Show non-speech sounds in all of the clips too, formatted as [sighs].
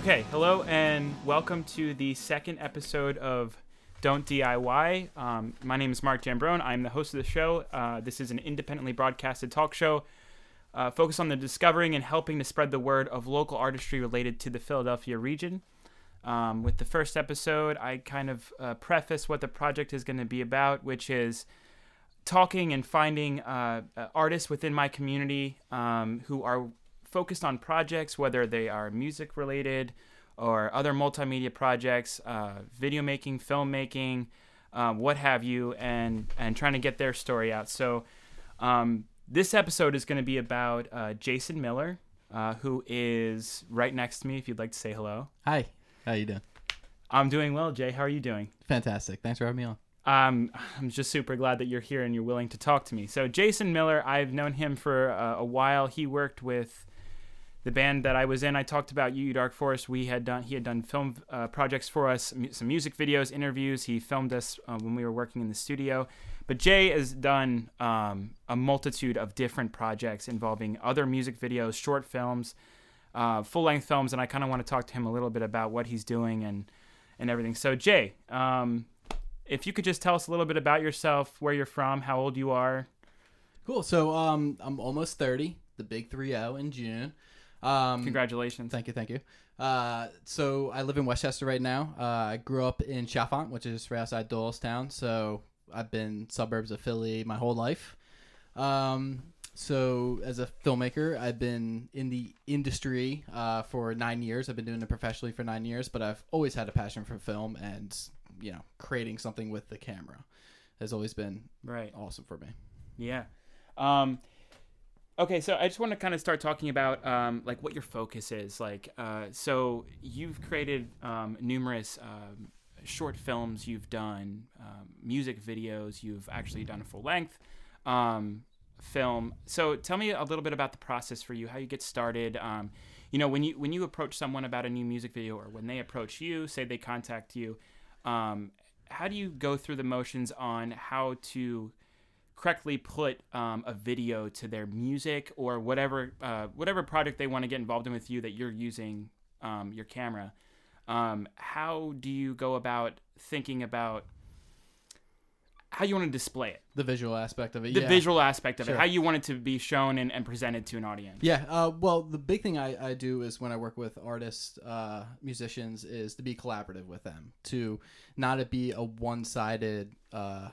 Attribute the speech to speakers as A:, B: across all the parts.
A: Okay, hello and welcome to the second episode of Don't DIY. Um, my name is Mark Jambrone. I'm the host of the show. Uh, this is an independently broadcasted talk show uh, focused on the discovering and helping to spread the word of local artistry related to the Philadelphia region. Um, with the first episode, I kind of uh, preface what the project is going to be about, which is talking and finding uh, uh, artists within my community um, who are focused on projects, whether they are music related or other multimedia projects, uh, video making, filmmaking, uh, what have you, and and trying to get their story out. So um, this episode is going to be about uh, Jason Miller, uh, who is right next to me. If you'd like to say hello,
B: Hi, how you doing?
A: I'm doing well. Jay, how are you doing?
B: Fantastic. Thanks for having me on.
A: Um, I'm just super glad that you're here and you're willing to talk to me. So Jason Miller, I've known him for uh, a while. He worked with the band that I was in. I talked about you, Dark Forest. We had done he had done film uh, projects for us, mu- some music videos, interviews. He filmed us uh, when we were working in the studio. But Jay has done um, a multitude of different projects involving other music videos, short films, uh, full length films, and I kind of want to talk to him a little bit about what he's doing and and everything. So Jay, um, if you could just tell us a little bit about yourself, where you're from, how old you are.
B: Cool. So um, I'm almost 30, the big 3-0 in June. Um,
A: Congratulations.
B: Thank you, thank you. Uh, so I live in West Chester right now. Uh, I grew up in Chalfont, which is right outside Doylestown. So I've been suburbs of Philly my whole life. Um, so as a filmmaker, I've been in the industry uh, for nine years. I've been doing it professionally for nine years, but I've always had a passion for film and you know creating something with the camera has always been
A: Right.
B: awesome for me.
A: Yeah. Um, okay, so I just want to kind of start talking about um, like what your focus is. Like, uh, so you've created um, numerous um, short films. You've done um, music videos. You've actually done a full length um, film. So tell me a little bit about the process for you. How you get started. Um, you know, when you when you approach someone about a new music video, or when they approach you, say they contact you. How do you go through the motions on how to correctly put um, a video to their music or whatever uh, whatever project they want to get involved in with you that you're using um, your camera. Um, how do you go about thinking about how you want to display it
B: The visual aspect of it.
A: the
B: yeah.
A: visual aspect of
B: Sure.
A: it how you want it to be shown and, and presented to an audience
B: Yeah. Uh, well, the big thing I, I do is when I work with artists, uh, musicians, is to be collaborative with them, to not it be a one-sided uh,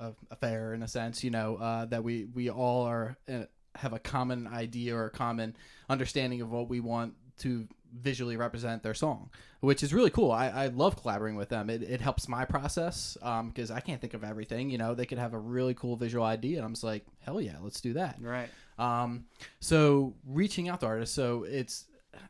B: uh, affair in a sense. You know uh, that we we all are uh, have a common idea or a common understanding of what we want to visually represent their song, which is really cool. I, I love collaborating with them. It, it helps my process because I can't think of everything. You know, they could have a really cool visual idea, and I'm just like, hell yeah, let's do that.
A: right
B: Um, so reaching out to artists. So it's,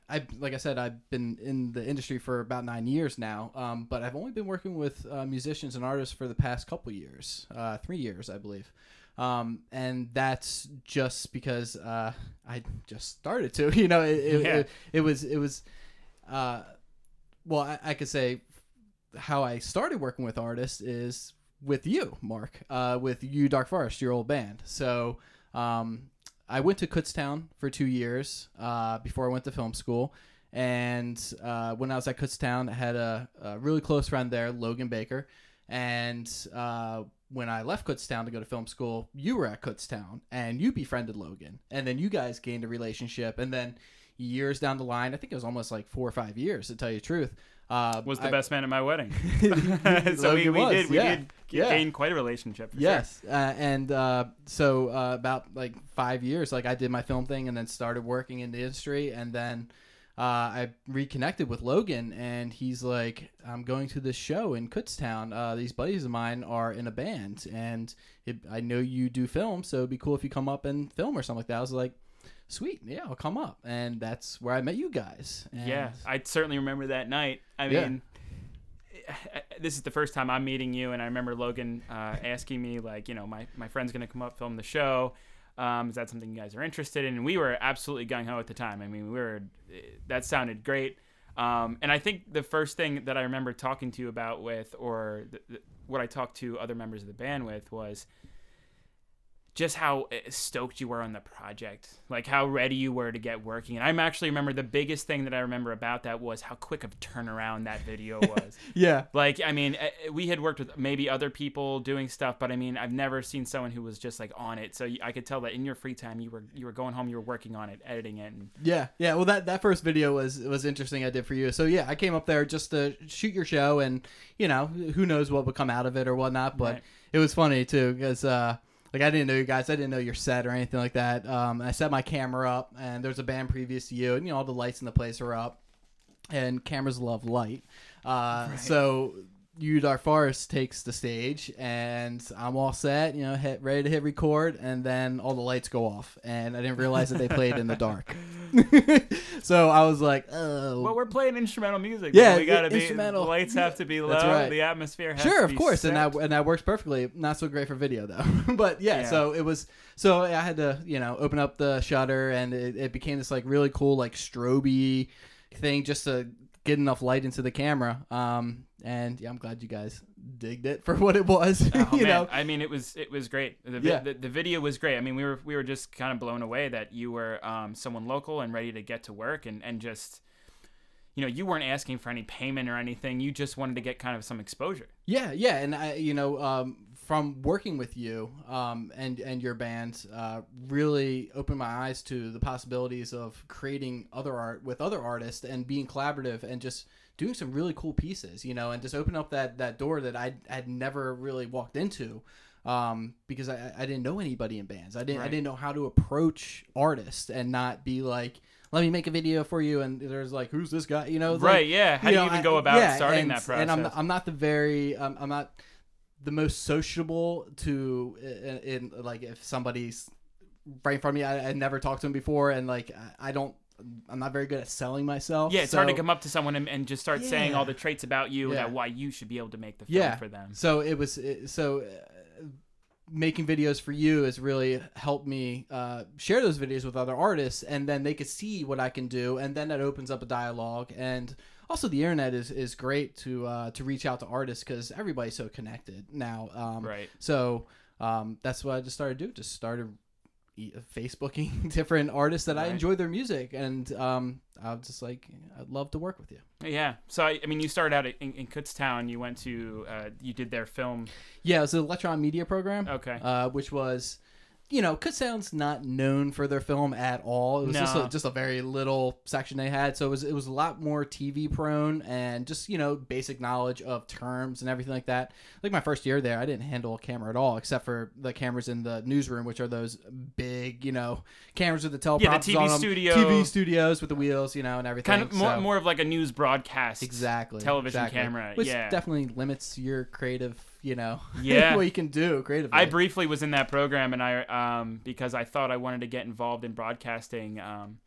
B: I like I said, I've been in the industry for about nine years now. Um, but I've only been working with uh, musicians and artists for the past couple years, uh, three years, I believe. Um, and that's just because uh, I just started to. [laughs] You know, it, it,
A: Yeah.
B: it, it was it was, uh, well, I, I could say how I started working with artists is with you, Mark, uh, with you, Dark Forest, your old band. So um, I went to Kutztown for two years uh, before I went to film school. And uh, when I was at Kutztown, I had a, a really close friend there, Logan Baker. And uh, when I left Kutztown to go to film school, you were at Kutztown and you befriended Logan. And then you guys gained a relationship. And then years down the line, I think it was almost like four or five years, to tell you the truth. Uh,
A: was the
B: I-
A: best man at my wedding [laughs] [laughs] so we, we
B: was,
A: did we
B: yeah.
A: did
B: Yeah.
A: gain quite a relationship for sure.
B: Yes, uh, and uh, so uh, about like five years, like I did my film thing, and then started working in the industry, and then uh, I reconnected with Logan, and he's like, "I'm going to this show in Kutztown. Uh, these buddies of mine are in a band, and it, I know you do film, so it'd be cool if you come up and film or something like that." I was like, "Sweet, yeah, I'll come up," and that's where I met you guys. And
A: Yeah, I certainly remember that night. I
B: Yeah.
A: mean, [sighs] this is the first time I'm meeting you, and I remember Logan uh, asking me, like, you know, my, my friend's going to come up film the show. Um, is that something you guys are interested in? And we were absolutely gung ho at the time. I mean, we were, that sounded great. Um, and I think the first thing that I remember talking to you about with, or what I talked to other members of the band with, was just how uh, stoked you were on the project, like how ready you were to get working. And I'm actually remember the biggest thing that I remember about that was how quick of turnaround that video [laughs] was.
B: Yeah.
A: like, I mean, uh, we had worked with maybe other people doing stuff, but I mean, I've never seen someone who was just like on it. So I could tell that in your free time, you were you were going home, you were working on it, editing it. And,
B: Yeah, yeah. Well, that that first video was was interesting. I did for you. So yeah, I came up there just to shoot your show, and you know, who knows what would come out of it or whatnot. But
A: Right.
B: it was funny too because uh, like I didn't know you guys. I didn't know your set or anything like that. Um, I set my camera up, and there's a band previous to you, and you know all the lights in the place are up, and cameras love light. Uh,
A: Right.
B: So. You Dark Forest takes the stage, and I'm all set, you know, hit ready to hit record, and then all the lights go off, and I didn't realize that they played in the dark. [laughs] so I was like, oh,
A: well, we're playing instrumental music.
B: Yeah,
A: we gotta be.
B: instrumental.
A: The lights have to be low.
B: Right.
A: The atmosphere has
B: sure,
A: to
B: of
A: be
B: course, and
A: set.
B: that and that works perfectly. Not so great for video though, [laughs] but yeah,
A: Yeah.
B: So it was. So I had to, you know, open up the shutter, and it, it became this like really cool, like stroby thing, just to get enough light into the camera. Um, and yeah, I'm glad you guys digged it [laughs] for what it was. [laughs]
A: Oh,
B: you
A: man.
B: know,
A: I mean, it was it was great. The, vi-
B: Yeah.
A: the, the video was great. I mean, we were we were just kind of blown away that you were um, someone local and ready to get to work and and just you know you weren't asking for any payment or anything. You just wanted to get kind of some exposure.
B: Yeah, yeah, and I, you know, um, from working with you um, and and your band, uh, really opened my eyes to the possibilities of creating other art with other artists and being collaborative and just doing some really cool pieces, you know, and just open up that that door that I had never really walked into. Um, because I, I didn't know anybody in bands. I didn't I didn't know how to approach artists and not be like, let me make a video for you. And there's like, who's this guy? You know, it's like-
A: right? Yeah. How do you
B: know,
A: even
B: I-
A: go about
B: yeah,
A: starting
B: and,
A: that process?
B: And I'm, I'm not the very, um, I'm not the most sociable to, in, in like if somebody's right in front of me, I, I never talked to him before, and like I, I don't, I'm not very good at selling myself.
A: yeah, it's hard to come up to someone and, and just start saying all the traits about you
B: Yeah.
A: that why you should be able to make the film
B: Yeah.
A: for them.
B: So it was it, so. Uh, making videos for you has really helped me uh, share those videos with other artists and then they could see what i can do and then that opens up a dialogue and also the internet is, is great to uh, to reach out to artists because everybody's so connected now um,
A: Right.
B: so um, that's what i just started to do just started facebooking [laughs] different artists that i enjoy their music and um, i was just like i'd love to work with you
A: Yeah. So I, I mean, you started out in, in Kutztown. You went to uh, you did their film.
B: Yeah, it was an Electronic Media program.
A: Okay.
B: Uh, which was, you know, Sound's not known for their film at all. It was just a, just a very little section they had, so it was it was a lot more TV prone and just you know basic knowledge of terms and everything like that. Like my first year there, I didn't handle a camera at all, except for the cameras in the newsroom, which are those big, you know, cameras with the teleprompters
A: Yeah, the TV
B: on 'em,
A: studio.
B: TV studios with the wheels, you know, and everything.
A: Kind of more,
B: so-
A: more of like a news broadcast.
B: exactly
A: television
B: exactly.
A: camera,
B: which
A: yeah.
B: definitely limits your creative you know [laughs]
A: Yeah.
B: what you can do creatively
A: I briefly was in that program, and I um because I thought I wanted to get involved in broadcasting, um,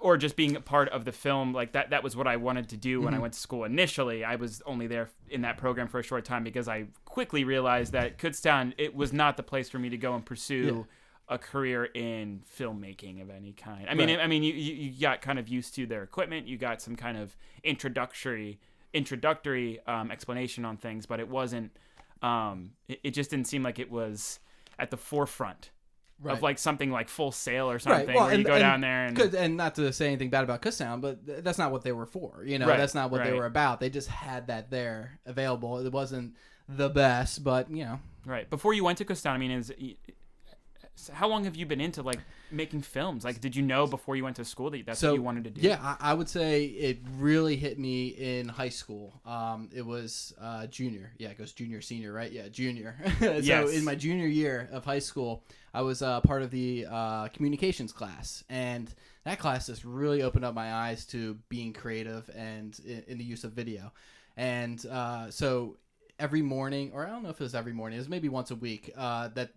A: or just being a part of the film. Like that, that was what I wanted to do when I
B: Mhm.
A: went to school. Initially, I was only there in that program for a short time because I quickly realized that Kutztown it was not the place for me to go and pursue. A career in filmmaking of any kind. I mean,
B: Right.
A: I mean, you you got kind of used to their equipment. You got some kind of introductory introductory um, explanation on things, but it wasn't. Um, it, it just didn't seem like it was at the forefront
B: right.
A: of like something like Full Sail or something, Right.
B: well,
A: where you
B: and-
A: go
B: and
A: down there and
B: and not to say anything bad about Sound, but th- that's not what they were for. You know,
A: Right,
B: that's not what they were about. They just had that there available. It wasn't the best, but you know,
A: right before you went to Kutztown. I mean, is so how long have you been into like making films? Like, did you know before you went to school that that's
B: so
A: what you wanted to do?
B: Yeah, I, I would say it really hit me in high school. Um, it was uh, junior. Yeah, it goes junior, senior, right? Yeah, junior. [laughs] so
A: Yes.
B: in my junior year of high school, I was uh, part of the uh, communications class, and that class just really opened up my eyes to being creative and in, in the use of video. And uh, so every morning, or I don't know if it was every morning, it was maybe once a week, uh, that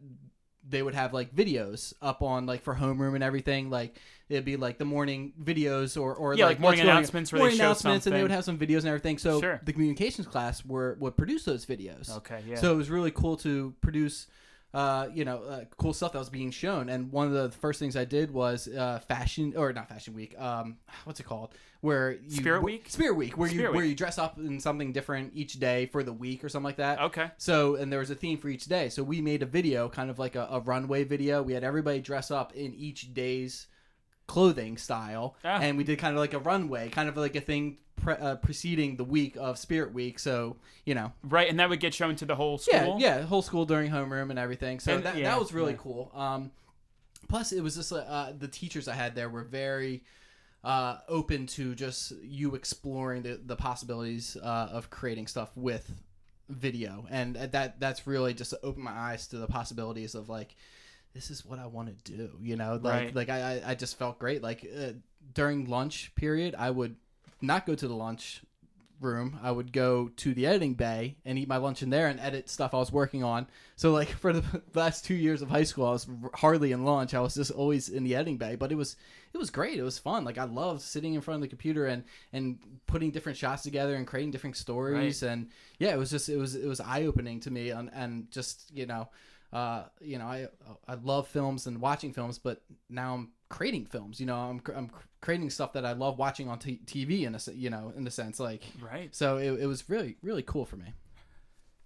B: they would have like videos up on like for homeroom and everything. Like it'd be like the morning videos or or
A: Yeah, like morning announcements where they
B: morning
A: show
B: announcements, and they would have some videos and everything. So
A: Sure.
B: the communications class were would produce those videos.
A: Okay. Yeah.
B: So it was really cool to produce uh, you know, uh, cool stuff that was being shown. And one of the first things I did was uh, fashion or not fashion week. Um, [sighs] what's it called? Where you
A: Spirit Week?
B: Spirit Week, where you
A: Spirit
B: where you dress up in something different each day for the week or something like that.
A: Okay.
B: So, and there was a theme for each day. So we made a video, kind of like a, a runway video. We had everybody dress up in each day's clothing style,
A: Ah.
B: and we did kind of like a runway, kind of like a thing pre- uh, preceding the week of Spirit Week. So you know,
A: Right, and that would get shown to the whole school.
B: yeah, whole school during homeroom and everything. So
A: And-
B: that,
A: yeah,
B: that was really
A: yeah.
B: cool. Um, plus, it was just uh, uh, the teachers I had there were very uh, open to just you exploring the, the possibilities uh, of creating stuff with video, and that that's really just opened my eyes to the possibilities of like this is what I want to do. You know, like
A: Right.
B: like I I- I just felt great. Like uh, during lunch period, I would not go to the lunch room. I would go to the editing bay and eat my lunch in there and edit stuff I was working on. So like [laughs] for the last two years of high school, I was hardly in lunch. I was just always in the editing bay. But it was it was great. It was fun. Like I loved sitting in front of the computer and and putting different shots together and creating different stories. And yeah, it was just it was it was eye opening to me and and just you know. Uh, you know, I I love films and watching films, but now I'm creating films. You know, I'm I'm creating stuff that I love watching on t- TV in a you know in a sense like
A: Right.
B: so it, it was really really cool for me.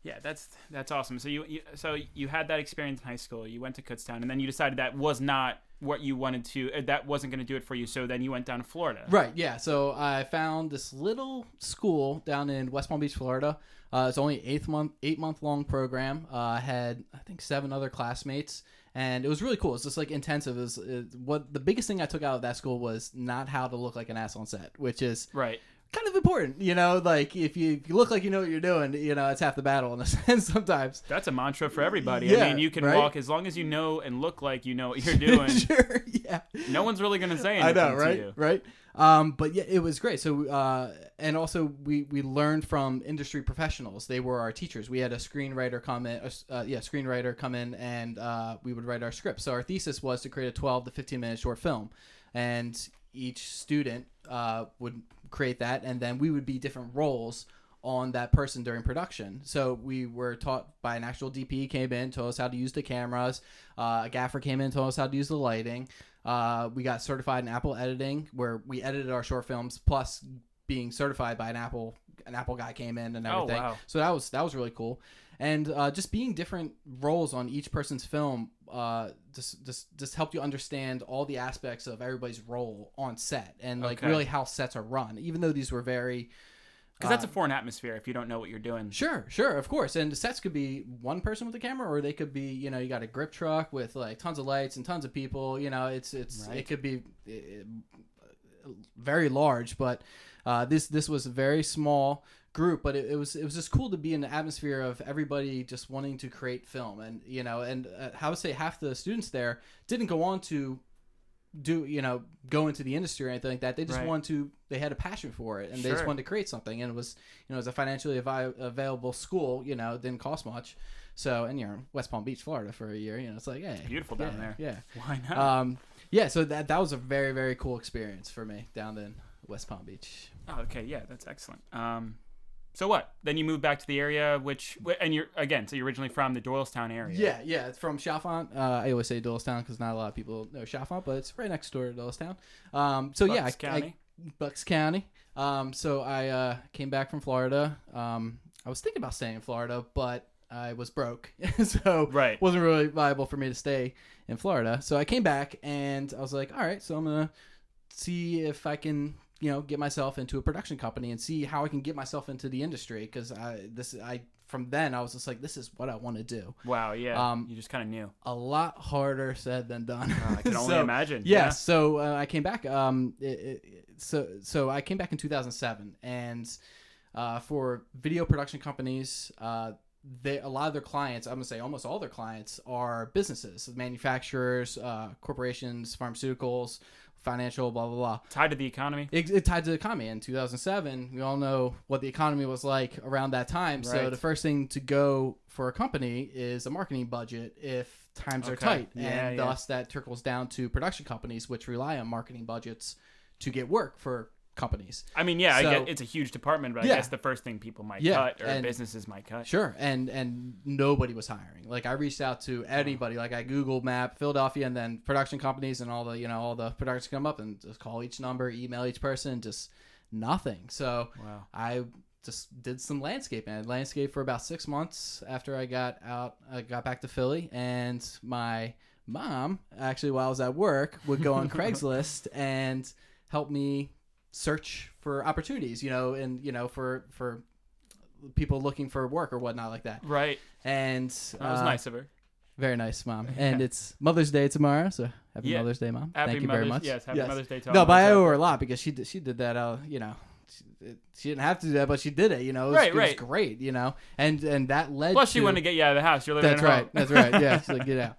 A: Yeah, that's that's awesome. So you, you so you had that experience in high school. You went to Kutztown, and then you decided that was not what you wanted to. Uh, that wasn't going to do it for you. So then you went down to Florida.
B: Right. Yeah. So I found this little school down in West Palm Beach, Florida. Uh, it's only eighth month, eight month long program. Uh, I had I think seven other classmates, and it was really cool. It's just like intensive. is what the biggest thing I took out of that school was not how to look like an ass on set, which is
A: Right.
B: Kind of important. You know, like if you, if you look like you know what you're doing, you know, it's half the battle in a [laughs] sense sometimes.
A: That's a mantra for everybody. I mean, you can
B: right?
A: walk as long as you know and look like you know what you're [laughs] doing.
B: sure. Yeah.
A: no one's really going to say
B: I
A: anything
B: know,
A: to
B: right? Right. Um, but yeah, it was great. So, uh, and also we we learned from industry professionals. They were our teachers. We had a screenwriter come in, uh, yeah, screenwriter come in, and uh, we would write our script. So our thesis was to create a 12 to 15 minute short film, and each student uh, would create that, and then we would be different roles on that person during production. So we were taught by an actual DP came in, told us how to use the cameras. Uh, a gaffer came in, told us how to use the lighting. Uh, we got certified in Apple editing, where we edited our short films, plus being certified by an Apple an Apple guy came in and
A: Oh,
B: everything.
A: wow.
B: So that was that was really cool, and uh, just being different roles on each person's film uh, just just just helped you understand all the aspects of everybody's role on set and like
A: Okay.
B: really how sets are run. Even though these were very
A: Because that's
B: uh,
A: a foreign atmosphere if you don't know what you're doing.
B: Sure, sure, of course. And the sets could be one person with a camera, or they could be, you know, you got a grip truck with like tons of lights and tons of people. You know, it's it's
A: Right.
B: it could be uh, very large, but uh, this this was very small group. But it, it was it was just cool to be in the atmosphere of everybody just wanting to create film, and you know, and uh, I would say half the students there didn't go on to do you know go into the industry or anything like that they just
A: Right.
B: wanted to they had a passion for it and they just wanted to create something and it was you know it was a financially avi- available school you know it didn't cost much so and you're in west palm beach florida for a year you know it's like hey
A: Beautiful down
B: yeah,
A: there.
B: yeah
A: Why not?
B: um yeah so that that was a very very cool experience for me down in west palm beach
A: oh, okay, yeah, that's excellent. Um, so what? Then you moved back to the area, which and you're again, so you're originally from the Doylestown area.
B: yeah yeah it's from Chalfont. uh i always say Doylestown because not a lot of people know Chalfont, but it's right next door to Doylestown. um so yeah
A: Bucks
B: I- I,
A: County.
B: Bucks County. Um, so I uh, came back from Florida. Um, I was thinking about staying in Florida, but I was broke, [laughs] so
A: Right.
B: wasn't really viable for me to stay in Florida. So I came back and I was like, all right, so I'm gonna see if I can, you know, get myself into a production company and see how I can get myself into the industry because I this I from then I was just like, this is what I want to do.
A: Wow. Yeah.
B: Um,
A: you just kind of knew.
B: A lot harder said than done.
A: Uh, I [laughs] can only
B: So-
A: imagine.
B: yeah, so uh, I came back. Um, it, it, so so I came back in 2007, and uh, for video production companies, uh, they a lot of their clients, I'm gonna say almost all their clients are businesses, manufacturers, uh, corporations, pharmaceuticals, financial, blah blah blah.
A: Tied to the economy.
B: It, it tied to the economy. In 2007, we all know what the economy was like around that time. So the first thing to go for a company is a marketing budget if times are tight,
A: Yeah,
B: and
A: yeah.
B: thus that trickles down to production companies, which rely on marketing budgets to get work for companies.
A: I mean, yeah, I
B: So-
A: get it's a huge department, but I guess the first thing people might
B: Yeah,
A: cut or
B: and-
A: businesses might cut.
B: Sure, and and nobody was hiring. Like I reached out to anybody. Like I Google Map Philadelphia, and then production companies and all the you know all the productions come up and just call each number, email each person, just nothing. So
A: Wow.
B: I just did some landscaping. I landscaped for about six months after I got out. I got back to Philly, and my mom actually, while I was at work, would go on [laughs] Craigslist and help me search for opportunities. You know, and you know for for people looking for work or whatnot like that.
A: Right.
B: And
A: That was
B: uh,
A: nice of her.
B: Very nice, mom. [laughs] And it's Mother's Day tomorrow, so happy
A: Yeah.
B: Mother's Day, mom.
A: Happy
B: Thank you
A: Mother's,
B: very much.
A: Yes, happy Mother's Day to all
B: No, but I owe her a lot because she did, she did that. Uh, you know, she, she didn't have to do that, but she did it. You know, it was,
A: Right,
B: it was
A: right.
B: great. You know, and and that led.
A: Plus, she wanted to get you out of the house. You're living
B: That's
A: at
B: right.
A: home.
B: That's right. Yeah, she's like, [laughs] get out.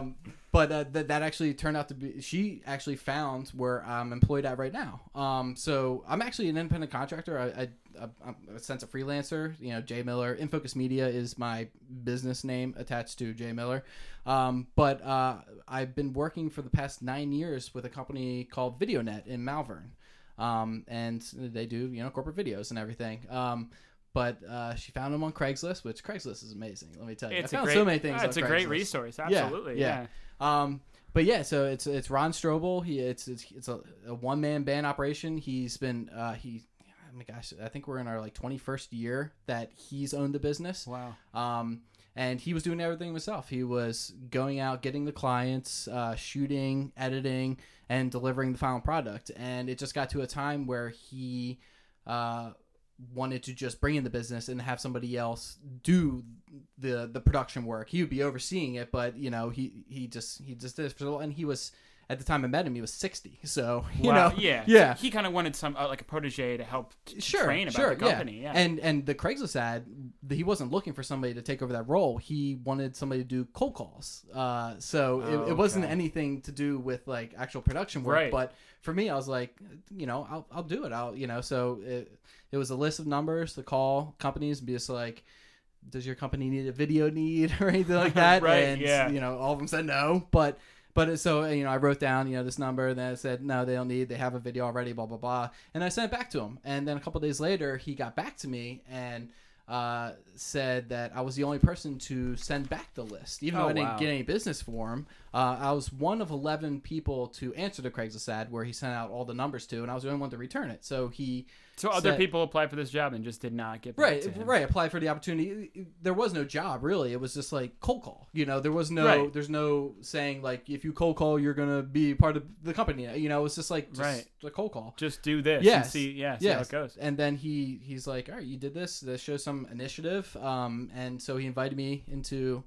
B: Um, but uh, th- that actually turned out to be. She actually found where I'm employed at right now. Um, so I'm actually an independent contractor. I, I, I I'm a sense of freelancer. You know, Jay Miller. Infocus Media is my business name attached to Jay Miller. Um, but uh, I've been working for the past nine years with a company called VideoNet in Malvern. Um, and they do you know corporate videos and everything. Um, but uh, she found them on Craigslist, which Craigslist is amazing. Let me tell you,
A: It's
B: I found
A: great,
B: so many things. on
A: it's a great
B: Craigslist.
A: resource.
B: Yeah,
A: Absolutely.
B: yeah.
A: Yeah.
B: Um, but yeah, so it's it's Ron Strobel. He it's it's, it's a, a one man band operation. He's been uh, he. Oh my gosh, I think we're in our like twenty first year that he's owned the business.
A: Wow.
B: Um, and he was doing everything himself. He was going out, getting the clients, uh, shooting, editing, and delivering the final product. And it just got to a time where he uh, wanted to just bring in the business and have somebody else do the the production work. He would be overseeing it, but you know he he just he just did it for and he was at the time I met him he was sixty. So [laughs] you
A: wow.
B: know
A: yeah.
B: yeah.
A: He kind of wanted some uh, like a protege to help t-
B: sure,
A: train about
B: sure,
A: the company. Yeah.
B: And and the Craigslist ad, he wasn't looking for somebody to take over that role. He wanted somebody to do cold calls. Uh, so
A: Oh,
B: it, it wasn't anything to do with like actual production work.
A: Right.
B: But for me, I was like, you know, I'll I'll do it. I'll you know. So it it was a list of numbers to call companies and be just like. Does your company need a video need [laughs] or anything like that? [laughs]
A: Right,
B: And
A: yeah.
B: you know, all of them said no. But but so you know, I wrote down you know this number, and then I said no, they don't need. They have a video already. Blah blah blah, and I sent it back to him. And then a couple days later, he got back to me and uh, said that I was the only person to send back the list, even though
A: Oh,
B: I didn't
A: wow.
B: get any business for him. Uh, I was one of eleven people to answer the Craigslist ad where he sent out all the numbers to, and I was the only one to return it. So he
A: so other people applied for this job and just did not get
B: Right, right. Applied for the opportunity. There was no job really. It was just like cold call. You know, there was no,
A: Right.
B: there's no saying like if you cold call, you're gonna be part of the company. You know, it's just like just
A: Right.
B: a cold call.
A: Just do this and
B: Yes.
A: see, yeah, see how it goes.
B: And then he he's like, all right, you did this. This shows some initiative. Um, and so he invited me into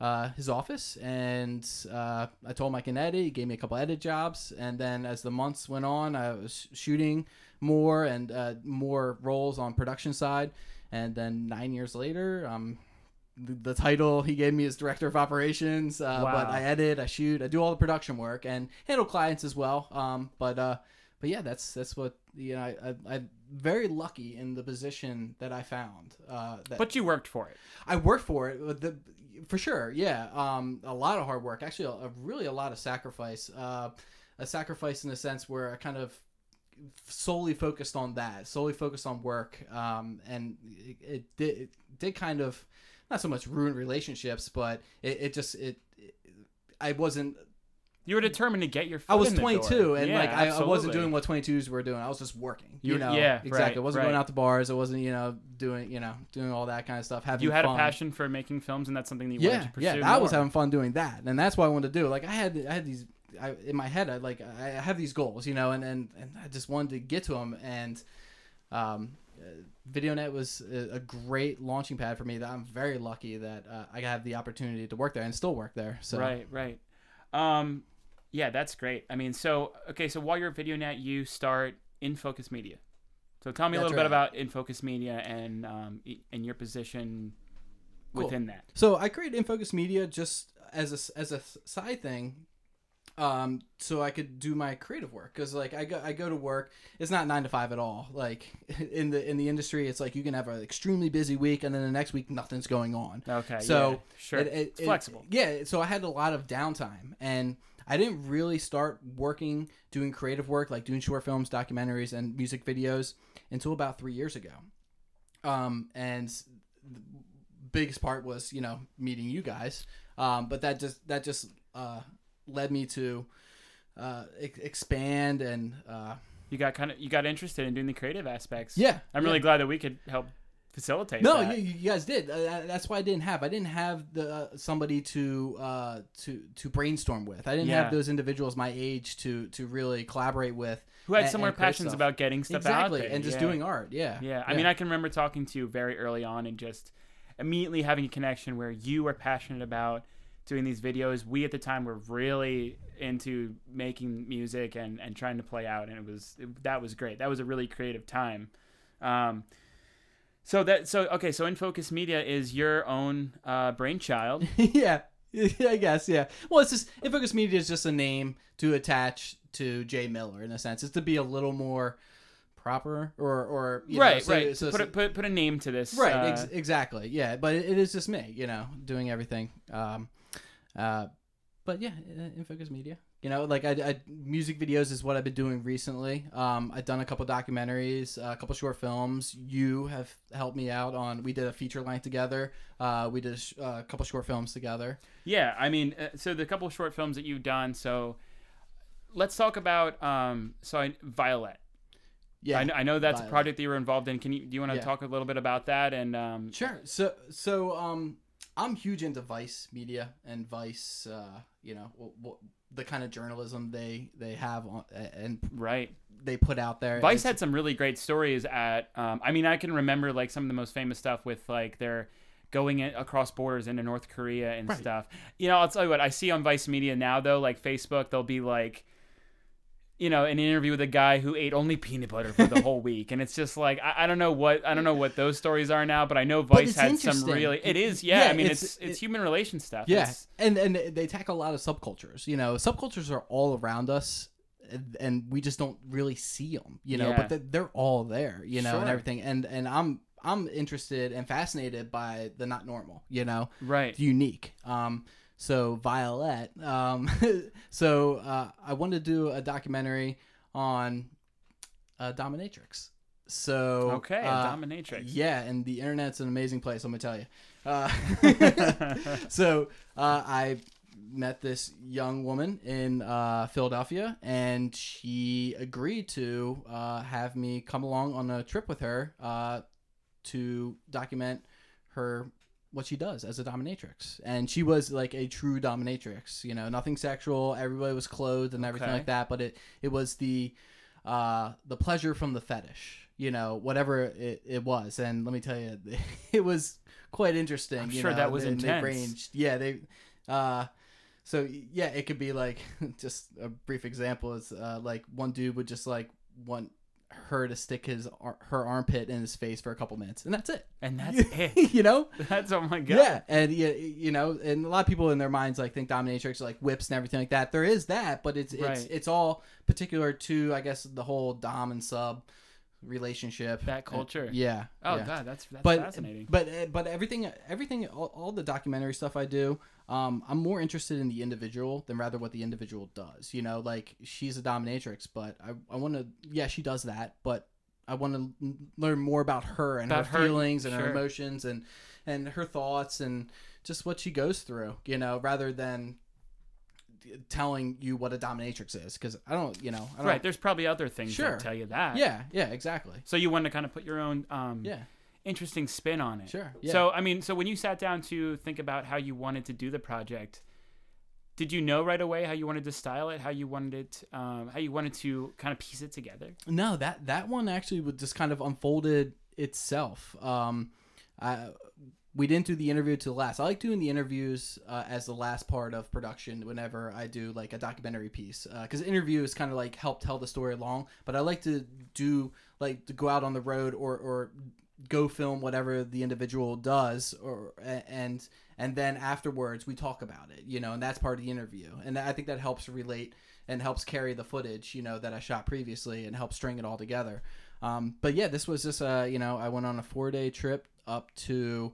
B: uh, his office, and uh, I told him I can edit. He gave me a couple edit jobs, and then as the months went on, I was shooting more and uh, more roles on production side. And then nine years later, um, the, the title he gave me is director of operations. Uh, But I edit, I shoot, I do all the production work, and handle clients as well. Um, but uh, but yeah, that's that's what you know. I, I, I'm very lucky in the position that I found. Uh, that
A: But you worked for it.
B: I worked for it, the, for sure. Yeah, um, a lot of hard work. Actually, a, a really a lot of sacrifice. Uh, a sacrifice in the sense where I kind of solely focused on that, solely focused on work, um, and it, it did it did kind of not so much ruin relationships, but it, it just it, it I wasn't
A: You were determined to get your.
B: I was
A: in the
B: 22,
A: door.
B: and
A: Yeah,
B: like I, I wasn't doing what 22s were doing. I was just working. You,
A: You-
B: know,
A: yeah,
B: exactly.
A: right,
B: I wasn't going out to bars. I wasn't, you know, doing, you know, doing all that kind of stuff. Having
A: You had
B: fun.
A: a passion for making films, and that's something that you
B: Yeah,
A: wanted to pursue.
B: yeah. I was having fun doing that, and that's what I wanted to do. Like I had, I had these, I, in my head, I like, I have these goals, you know, and and and I just wanted to get to them, and um. uh, VideoNet was a a great launching pad for me. That I'm very lucky that uh, I have the opportunity to work there and still work there. So
A: Right, right. Um, yeah, that's great. I mean, so okay, so while you're at VideoNet, you start In Focus Media. So tell me a
B: That's
A: little bit about In Focus Media and um, and your position
B: Cool.
A: within that.
B: So I created Infocus Media just as a as a side thing, um, so I could do my creative work. Cause like I go I go to work, it's not nine to five at all. Like [laughs] in the in the industry, it's like you can have an extremely busy week, and then the next week nothing's going on.
A: Okay,
B: So
A: yeah, sure,
B: It- it-
A: it's
B: it-
A: flexible.
B: yeah. So I had a lot of downtime, and I didn't really start working doing creative work like doing short films, documentaries, and music videos until about three years ago. Um, and the biggest part was you know meeting you guys. Um, but that just that just uh, led me to uh, ex- expand and uh,
A: You got kind of you got interested in doing the creative aspects.
B: yeah.
A: I'm really glad that we could help facilitate.
B: No, you, you guys did. Uh, that's why I didn't have. I didn't have the uh, somebody to uh, to to brainstorm with. I didn't
A: Yeah.
B: have those individuals my age to to really collaborate with.
A: who had
B: and-
A: similar
B: and
A: passions about getting stuff
B: exactly,
A: out there
B: and just
A: yeah.
B: doing art. Yeah,
A: Yeah, I mean, I can remember talking to you very early on and just immediately having a connection where you were passionate about doing these videos. We at the time were really into making music and, and trying to play out, and it was it, that was great. That was a really creative time. Um, so that so okay, so In Focus Media is your own uh, brainchild. [laughs]
B: yeah, [laughs] I guess. Yeah. Well, it's just in focus Media is just a name to attach to Jay Miller in a sense. It's to be a little more proper or or you know,
A: right,
B: so-
A: right.
B: so-
A: put, a, put put a name to this.
B: right
A: uh,
B: ex- exactly yeah but it, it is just me you know doing everything um uh but yeah in focus media you know like I, I music videos is what i've been doing recently um i've done a couple documentaries a couple short films you have helped me out on we did a feature length together uh we did a, sh- uh, a couple short films together
A: Yeah, I mean, uh, so the couple short films that you've done. So let's talk about um, so I, Violet.
B: yeah
A: I, I know that's
B: Violet.
A: a project that you were involved in. Can you do you want to
B: Yeah.
A: talk a little bit about that? And um,
B: Sure. So so um I'm huge into Vice media and Vice uh you know w- w- the kind of journalism they they have on, and
A: right,
B: they put out there.
A: Vice
B: It's-
A: had some really great stories. At um, I mean, I can remember like some of the most famous stuff with like their going in, across borders into North Korea and
B: Right.
A: stuff. You know, I'll tell you what I see on Vice Media now though, like Facebook, they'll be like. You know, an interview with a guy who ate only peanut butter for the whole [laughs] week, and it's just like I, I don't know what I don't know what those stories are now, but I know Vice had some really. It is, yeah.
B: Yeah,
A: I mean,
B: it's-
A: it's it's,
B: it-
A: human relation stuff.
B: yeah,
A: It's-
B: and and they tackle a lot of subcultures. You know, subcultures are all around us. and- we just don't really see them, you know.
A: Yeah.
B: But they- they're all there, you know, and everything. And and I'm I'm interested and fascinated by the not normal, you know.
A: right.
B: unique. Um, so Violet. Um, [laughs] so uh, I wanted to do a documentary on uh, dominatrix. So
A: Okay,
B: uh,
A: dominatrix.
B: Yeah, and the internet's an amazing place. I'm gonna tell you. Uh, [laughs] [laughs] so uh, I met this young woman in uh, Philadelphia, and she agreed to uh, have me come along on a trip with her uh, to document her what she does as a dominatrix. And she was like a true dominatrix. You know, nothing sexual. Everybody was clothed and everything
A: Okay.
B: like that. But it it was the uh, the pleasure from the fetish. You know, whatever it, it was. And let me tell you, [laughs] it was quite interesting.
A: I'm
B: you
A: sure
B: know,
A: that was
B: they
A: intense.
B: ranged. Yeah, they. Uh, so yeah, it could be like [laughs] just a brief example is uh, like one dude would just like want her to stick his her armpit in his face for a couple minutes, and that's it.
A: and that's [laughs] it.
B: you know.
A: That's oh my god.
B: Yeah, and you, you know, and a lot of people in their minds like think dominatrix are like whips and everything like that. There is that, but it's it's
A: Right.
B: it's all particular to I guess the whole dom and sub relationship.
A: That culture.
B: Yeah.
A: Oh
B: yeah.
A: god, that's that's
B: But
A: fascinating.
B: but uh, but everything everything all, all the documentary stuff I do, um, I'm more interested in the individual than rather what the individual does. You know, like she's a dominatrix, but I I want to yeah she does that, but I want to learn more about her and
A: About
B: her,
A: her,
B: feelings and her emotions and and her thoughts and just what she goes through. You know, rather than telling you what a dominatrix is because I don't you know I don't,
A: right, there's probably other things
B: Sure.
A: that tell you that.
B: yeah yeah exactly
A: So you want to kind of put your own um
B: yeah
A: interesting spin on it.
B: sure yeah
A: So I mean, so when you sat down to think about how you wanted to do the project, did you know right away how you wanted to style it, how you wanted it, um, how you wanted to kind of piece it together?
B: No, that that one actually would just kind of unfolded itself. Um, I, we didn't do the interview till last. I like doing the interviews uh, as the last part of production whenever I do like a documentary piece because interview is kind of like help tell the story along. But I like to do like to go out on the road or or go film whatever the individual does or and and then afterwards we talk about it you know and that's part of the interview. And i think that helps relate and helps carry the footage you know that i shot previously and help string it all together. Um, but yeah this was just uh you know i went on a four day trip up to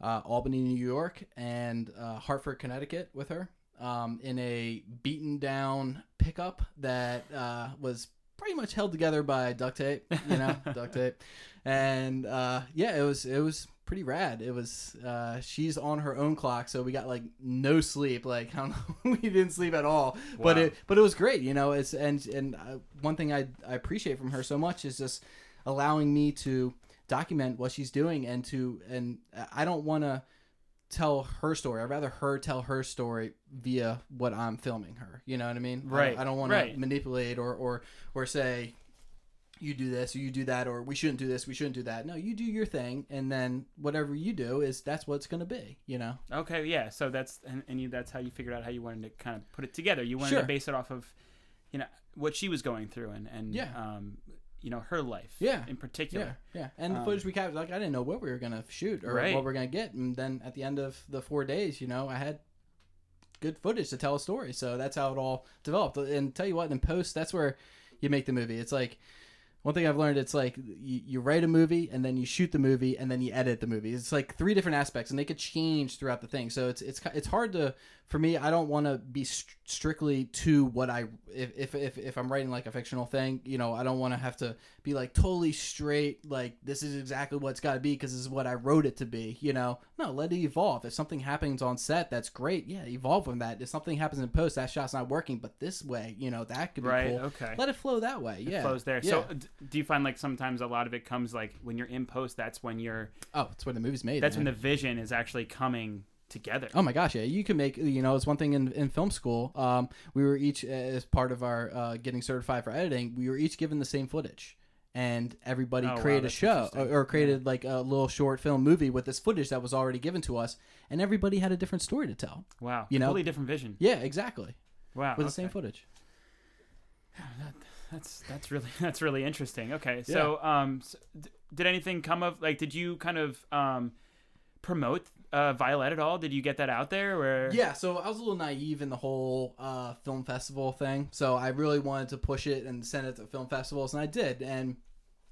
B: uh, albany new york and uh, hartford connecticut with her um, in a beaten down pickup that uh, was pretty much held together by duct tape, you know, [laughs] duct tape. And uh, yeah, it was it was pretty rad. It was uh, she's on her own clock, so we got like no sleep. Like [laughs] I don't know, we didn't sleep at all. But it but it was great, you know. It's and and uh, one thing I I appreciate from her so much is just allowing me to document what she's doing and to and I don't want to tell her story. I'd rather her tell her story via what I'm filming her. You know what I mean? I
A: Right,
B: I don't, want
A: right.
B: to manipulate or or or say you do this or you do that or we shouldn't do this, we shouldn't do that. No, you do your thing and then whatever you do is that's what it's going to be, you know.
A: Okay, yeah. So that's and, and you, that's how you figured out how you wanted to kind of put it together. You wanted
B: Sure.
A: to base it off of, you know, what she was going through and and
B: Yeah.
A: um, you know, her life.
B: Yeah.
A: In particular.
B: Yeah, yeah. And the
A: Um,
B: footage we captured, like I didn't know what we were gonna shoot or
A: Right.
B: what we're gonna get, and then at the end of the four days, you know, I had good footage to tell a story. So that's how it all developed. And tell you what, in post, that's where you make the movie. It's like one thing I've learned. It's like you, you write a movie and then you shoot the movie and then you edit the movie. It's like three different aspects, and they could change throughout the thing. So it's it's it's hard to for me. I don't want to be st- strictly to what I if, if if if I'm writing like a fictional thing. You know, I don't want to have to be like totally straight. Like this is exactly what it's got to be because this is what I wrote it to be. You know, no, let it evolve. If something happens on set, that's great. Yeah, evolve from that. If something happens in post, that shot's not working, but this way, you know, that could be
A: Right.
B: cool.
A: Okay.
B: Let it flow that way.
A: It
B: yeah,
A: flows there.
B: Yeah.
A: So d- do you find like sometimes a lot of it comes like when you're in post? That's when you're.
B: oh, it's when the movie's made.
A: That's
B: man.
A: when the vision is actually coming together.
B: Oh my gosh, yeah, you can make you know it's one thing in, in film school. Um, we were each as part of our uh, getting certified for editing, we were each given the same footage, and everybody
A: Oh, wow,
B: created a show or, or created like a little short film movie with this footage that was already given to us, and everybody had a different story to tell.
A: Wow.
B: You know-
A: Totally different vision.
B: Yeah, exactly,
A: Wow.
B: with
A: okay.
B: the same footage. [sighs]
A: That's that's really [laughs] that's really interesting. Okay, so um, s d- did anything come of like? Did you kind of um, promote uh, Violet at all? Did you get that out there? Or
B: Yeah, so I was a little naive in the whole uh, film festival thing. So I really wanted to push it and send it to film festivals, and I did. And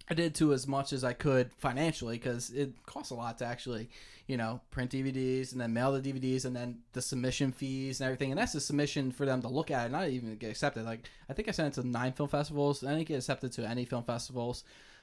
B: I did to as much as I could financially because it costs a lot to actually, you know, print DVDs and then mail the DVDs and then the submission fees and everything. And that's the submission for them to look at and not even get accepted. Like I think I sent it to nine film festivals. I didn't get accepted to any film festivals.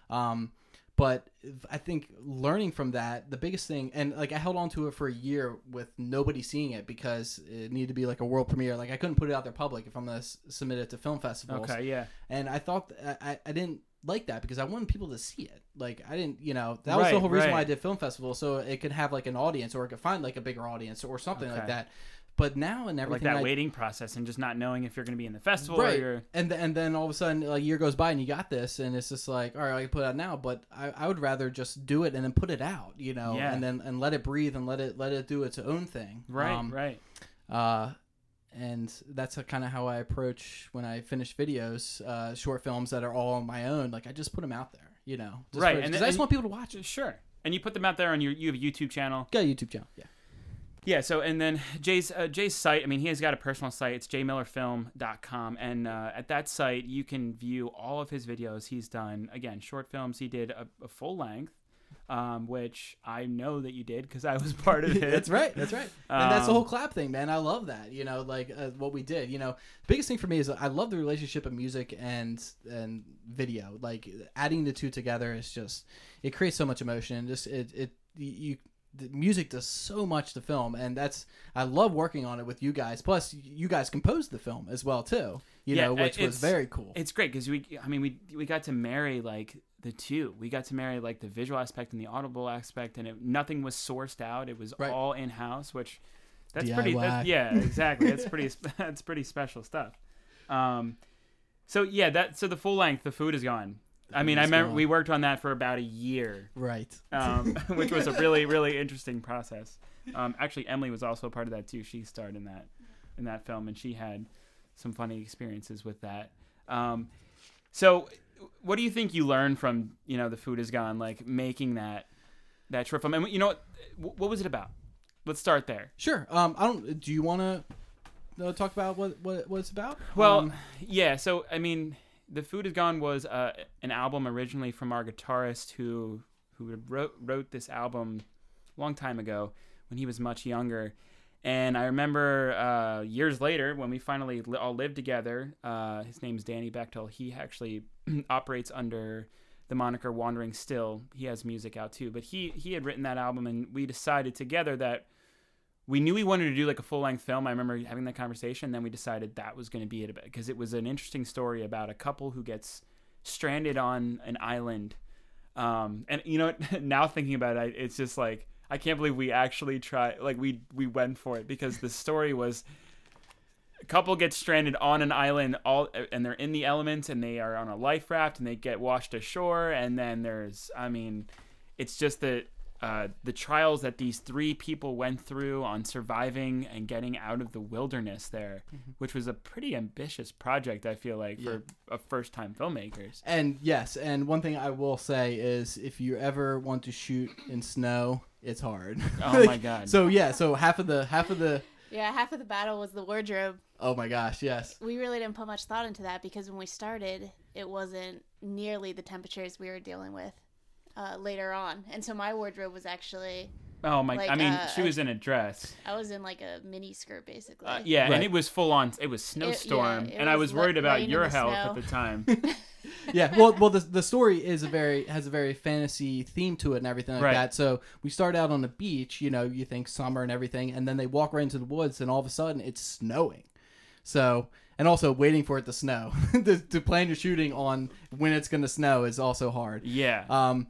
B: Um, but I think learning from that, the biggest thing, and like I held on to it for a year with nobody seeing it because it needed to be like a world premiere. Like I couldn't put it out there public if I'm gonna s- submit it to film festivals.
A: Okay. Yeah.
B: And I thought th- I, I didn't like that because I wanted people to see it. Like I didn't, you know, that was the whole reason why I did film festival, so it could have like an audience or it could find like a bigger audience or something like that. But now and everything Like
A: that
B: I,
A: waiting process and just not knowing if you're going to be in the festival
B: right?
A: or you're.
B: And and then all of a sudden, like, a year goes by and you got this, and it's just like, all right, I can put it out now. But I, I would rather just do it and then put it out, you know,
A: Yeah.
B: and then and let it breathe and let it let it do its own thing.
A: Right.
B: Um,
A: right.
B: uh, and that's kind of how I approach when I finish videos, uh, short films that are all on my own. Like I just put them out there, you know, just
A: Right,
B: for-
A: and
B: I just want people to watch it.
A: Sure. And you put them out there on your you have a YouTube channel.
B: Got a YouTube channel, yeah.
A: Yeah, so and then Jay's uh, Jay's site, I mean, he has got a personal site. It's jaymillerfilm.com and uh, at that site you can view all of his videos he's done. Again, short films. He did a, a full length um, which I know that you did cuz I was part of [laughs] it.
B: that's right. That's right. And that's the
A: Um,
B: whole clap thing, man. I love that. You know, like uh, what we did. You know, the biggest thing for me is I love the relationship of music and and video. Like adding the two together is just it creates so much emotion. and Just it it you. The music does so much to film, and that's I love working on it with you guys. Plus, you guys composed the film as well too. You
A: Yeah,
B: know, which was very cool.
A: It's great because we, I mean, we we got to marry like the two. We got to marry like the visual aspect and the audible aspect, and it, nothing was sourced out. It was
B: Right.
A: all in house, which that's pretty.
B: DIY.
A: That's, yeah, exactly. That's [laughs] pretty. [laughs] That's pretty special stuff. Um, so yeah, that so the full length, the food is gone. I mean, I remember
B: gone.
A: we worked on that for about a year,
B: right.
A: um, [laughs] [laughs] which was a really really interesting process. Um, actually, Emily was also a part of that too. She starred in that in that film, and she had some funny experiences with that. Um, so, what do you think you learned from you know the food is gone, like making that that short film? And you know what? What was it about? Let's start there.
B: Sure. Um, I don't. Do you want to uh, talk about what what what it's about?
A: Well,
B: Um,
A: yeah. So I mean, the food is gone was uh, an album originally from our guitarist who who wrote wrote this album a long time ago when he was much younger, And I remember uh, years later when we finally li- all lived together. Uh, his name's Danny Bechtel. He actually [clears throat] operates under the moniker Wandering Still. He has music out too, but he he had written that album, and we decided together that we knew we wanted to do like a full length film. I remember having that conversation. Then we decided that was going to be it because it was an interesting story about a couple who gets stranded on an island. Um, and you know, [laughs] now thinking about it, it's just like I can't believe we actually tried. Like we we went for it because the story was a couple gets stranded on an island all and they're in the elements and they are on a life raft and they get washed ashore and then there's I mean, it's just that uh, the trials that these three people went through on surviving and getting out of the wilderness there,
B: Mm-hmm.
A: which was a pretty ambitious project. I feel like for a first-time filmmakers.
B: And yes, and one thing I will say is if you ever want to shoot in snow, it's hard.
A: Oh [laughs] my God.
B: so yeah, so half of the half of the
C: Yeah, half of the battle was the wardrobe.
B: oh my gosh, yes.
C: We really didn't put much thought into that because when we started, it wasn't nearly the temperatures we were dealing with uh, later on. And so my wardrobe was actually,
A: Oh my!
C: Like,
A: I mean,
C: uh,
A: she was in a dress.
C: I was in like a mini skirt basically.
A: Uh, yeah,
B: Right.
A: and it was full on. It was snowstorm,
C: it
A: and I
C: was
A: was worried about your health
C: snow.
A: at the time. [laughs] [laughs]
B: yeah well well the, the story is a very has a very fantasy theme to it and everything like
A: Right.
B: that so we start out on the beach you know you think summer and everything and then they walk right into the woods and all of a sudden it's snowing so and also waiting for it to snow. [laughs] To, to plan your shooting on when it's going to snow is also hard.
A: Yeah,
B: um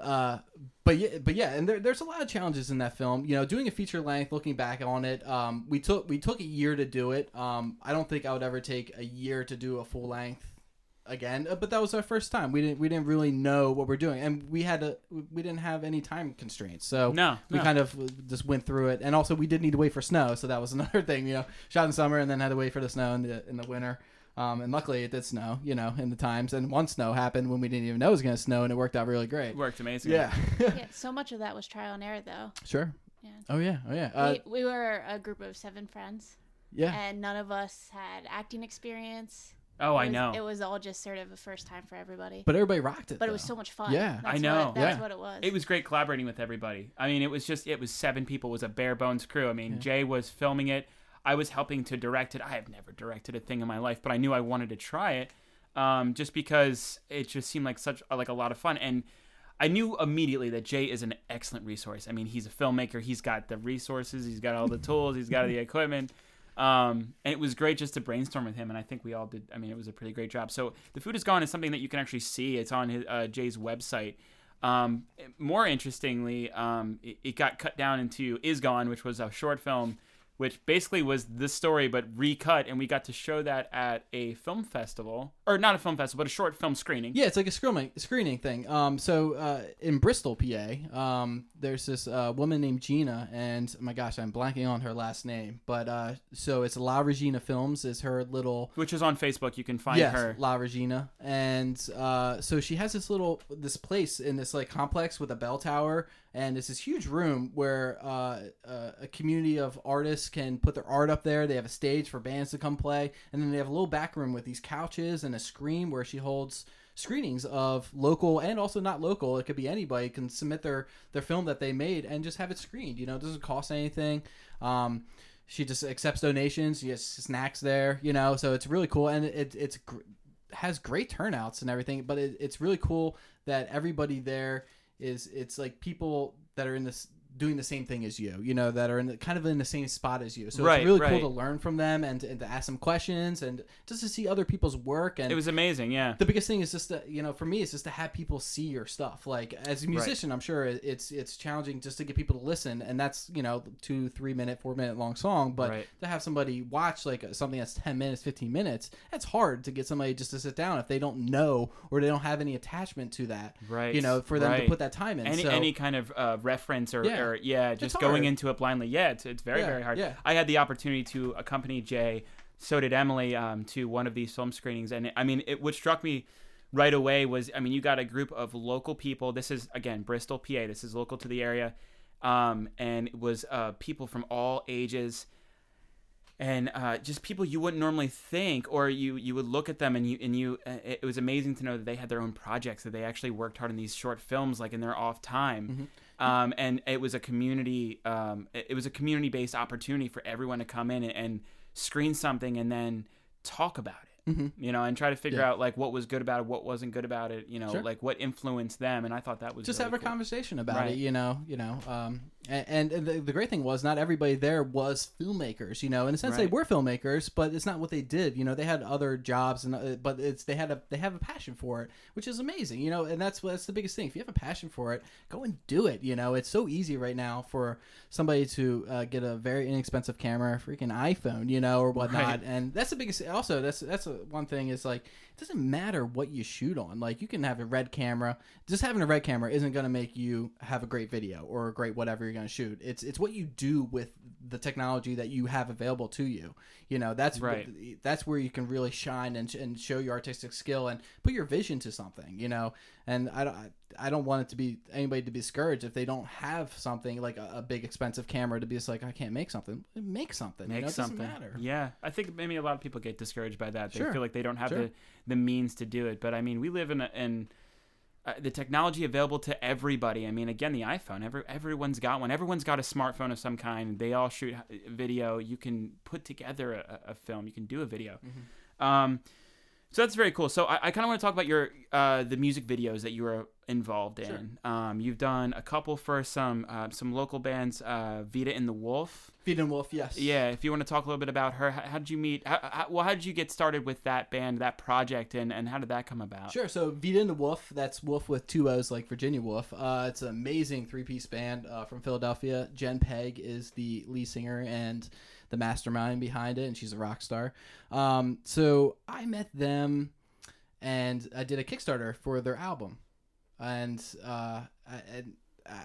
B: uh but yeah but yeah and there, there's a lot of challenges in that film. You know doing a feature length looking back on it um we took we took a year to do it. Um i don't think i would ever take a year to do a full length again uh, but that was our first time we didn't we didn't really know what we're doing and we had to we didn't have any time constraints so
A: no,
B: we
A: no.
B: kind of just went through it and also we did need to wait for snow so that was [laughs] another thing you know shot in summer and then had to wait for the snow in the in the winter um, and luckily it did snow you know in the times and one snow happened when we didn't even know it was going to snow and it worked out really great
A: it worked amazing.
B: yeah
C: yeah, [laughs] so much of that was trial and error though.
B: sure
C: Yeah.
B: oh yeah oh yeah uh,
C: we, we were a group of seven friends,
B: yeah
C: and none of us had acting experience.
A: Oh,
C: It
A: I know.
C: It was all just sort of a first time for everybody.
B: but everybody rocked it
C: But it was so much fun.
B: Yeah.
C: That's
A: I know.
C: What, that's
B: Yeah.
C: what it was.
A: It was great collaborating with everybody. I mean, it was just it was seven people. It was a bare bones crew. I mean,
B: Yeah.
A: Jay was filming it. I was helping to direct it. I have never directed a thing in my life, but I knew I wanted to try it, um, just because it just seemed like such like a lot of fun. And I knew immediately that Jay is an excellent resource. I mean, he's a filmmaker. He's got the resources. He's got all the tools. He's got the [laughs] equipment. Um, and it was great just to brainstorm with him, and I think we all did. I mean, it was a pretty great job. So the food is gone is something that you can actually see. It's on his, uh, Jay's website. Um, more interestingly, um, it, it got cut down into Is Gone, which was a short film, which basically was this story but recut, and we got to show that at a film festival, or not a film festival, but a short film screening.
B: Yeah, it's like a screening screening thing. Um, so uh, in Bristol, PA, um, there's this uh, woman named Gina, and oh my gosh, I'm blanking on her last name, but uh, so it's La Regina Films is her little
A: Which is on Facebook. You can find
B: yes,
A: her.
B: La Regina, and uh, so she has this little this place in this like complex with a bell tower, and it's this huge room where uh, uh, a community of artists can put their art up there. They have a stage for bands to come play, and then they have a little back room with these couches and a screen where she holds screenings of local and also not local. It could be anybody can submit their their film that they made and just have it screened. You know, it doesn't cost anything. Um, she just accepts donations. She has snacks there, you know, so it's really cool and it, it's has great turnouts and everything. But it, it's really cool that everybody there is. It's like people that are in this doing the same thing as you, you know, that are in the, kind of in the same spot as you. So
A: Right,
B: it's really
A: right.
B: cool to learn from them and, and to ask them questions and just to see other people's work and
A: It was amazing, yeah.
B: the biggest thing is just to you know for me it's just to have people see your stuff like as a musician i'm sure it's it's challenging just to get people to listen and that's you know two three minute four minute long song but
A: Right.
B: to have somebody watch like something that's 10 minutes 15 minutes that's hard to get somebody just to sit down if they don't know or they don't have any attachment to that
A: Right.
B: you know for them to put that time in
A: any
B: so
A: any kind of uh, reference or
B: Yeah.
A: Or yeah, just
B: It's
A: going
B: hard.
A: into it blindly. Yeah, it's it's very
B: Yeah,
A: very hard.
B: yeah.
A: I had the opportunity to accompany Jay. So did Emily um, to one of these film screenings, and I mean, it what struck me right away was, I mean, you got a group of local people. This is again Bristol, PA. This is local to the area, um, and it was uh, people from all ages and uh, just people you wouldn't normally think, or you you would look at them and you and you. Uh, it was amazing to know that they had their own projects, that they actually worked hard on these short films, like in their off time. Um, and it was a community. Um, it was a community based opportunity for everyone to come in and, and screen something and then talk about it.
B: Mhm.
A: You know, and try to figure
B: Yeah.
A: out like what was good about it, what wasn't good about it. You know,
B: Sure.
A: like what influenced them. And I thought that was
B: just
A: really
B: have a
A: cool.
B: conversation about
A: Right.
B: it you know you know um and, and the, the great thing was not everybody there was filmmakers you know? In a sense they were filmmakers but it's not what they did you know? They had other jobs and uh, but it's they had a they have a passion for it which is amazing you know? And that's that's the biggest thing. If you have a passion for it go and do it you know? It's so easy right now for somebody to uh, get a very inexpensive camera a freaking iphone you know or whatnot.
A: Right.
B: and that's the biggest also that's that's a, one thing is like doesn't matter what you shoot on. Like you can have a red camera. Just having a red camera isn't going to make you have a great video or a great whatever you're going to shoot. It's it's what you do with the technology that you have available to you. You know that's
A: Right.
B: that's where you can really shine and, and show your artistic skill and put your vision to something you know and i don't I, don't want it to be anybody to be discouraged if they don't have something like a, a big expensive camera to be just like i can't make something make something you
A: make
B: know? It
A: something.
B: doesn't matter
A: Yeah, I think maybe a lot of people get discouraged by that. They
B: Sure.
A: feel like they don't have
B: Sure.
A: the the means to do it. But I mean, we live in a, in uh, the technology available to everybody. I mean, again, the iPhone. Every everyone's got one. Everyone's got a smartphone of some kind. They all shoot uh, video. You can put together a, a film. You can do a video.
B: Mm-hmm.
A: Um, so that's very cool. So I, I kind of want to talk about your uh, the music videos that you were involved in. Um, you've done a couple for some uh, some local bands, uh, Vita and the Woolf.
B: feed and wolf yes
A: Yeah, if you want to talk a little bit about her, how, how did you meet? How, how, well, how did you get started with that band, that project, and, and how did that come about?
B: Sure. So Vita and the Woolf, that's Woolf with two O's, like Virginia Woolf. Uh, it's an amazing three piece band uh, from Philadelphia. Jen Pague is the lead singer and the mastermind behind it, and she's a rock star. Um, so I met them and I did a Kickstarter for their album. And, uh, I, and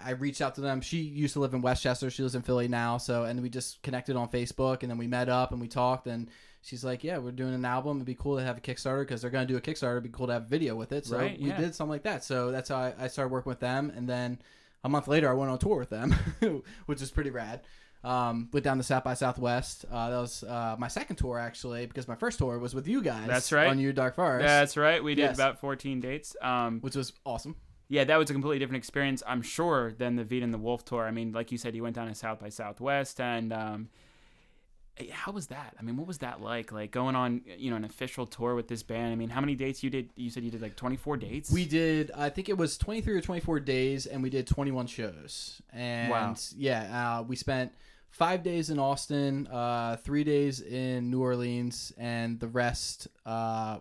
B: I reached out to them. She used to live in West Chester. She lives in Philly now. So, and we just connected on Facebook and then we met up and we talked and she's like, "Yeah, we're doing an album. It'd be cool to have a Kickstarter because they're gonna do a Kickstarter. It'd be cool to have a video with it." So
A: Right,
B: we
A: yeah.
B: did something like that. So that's how I, I started working with them, and then a month later, I went on tour with them, [laughs] which is pretty rad. Um, went down to South by Southwest. Uh, that was uh, my second tour actually, because my first tour was with you guys.
A: That's right.
B: On your Dark Forest,
A: That's right. We did
B: Yes.
A: about 14 dates. Um,
B: which was awesome.
A: yeah, that was a completely different experience, I'm sure, than the Vita and the Woolf tour. I mean, like you said, you went down to South by Southwest, and um, eh, how was that? I mean, what was that like? Like going on, you know, an official tour with this band. I mean, how many dates you did? You said you did like 24 dates.
B: We did, I think it was 23 or 24 days, and we did 21 shows. And
A: Wow.
B: yeah, uh, we spent five days in Austin, uh, three days in New Orleans, and the rest uh,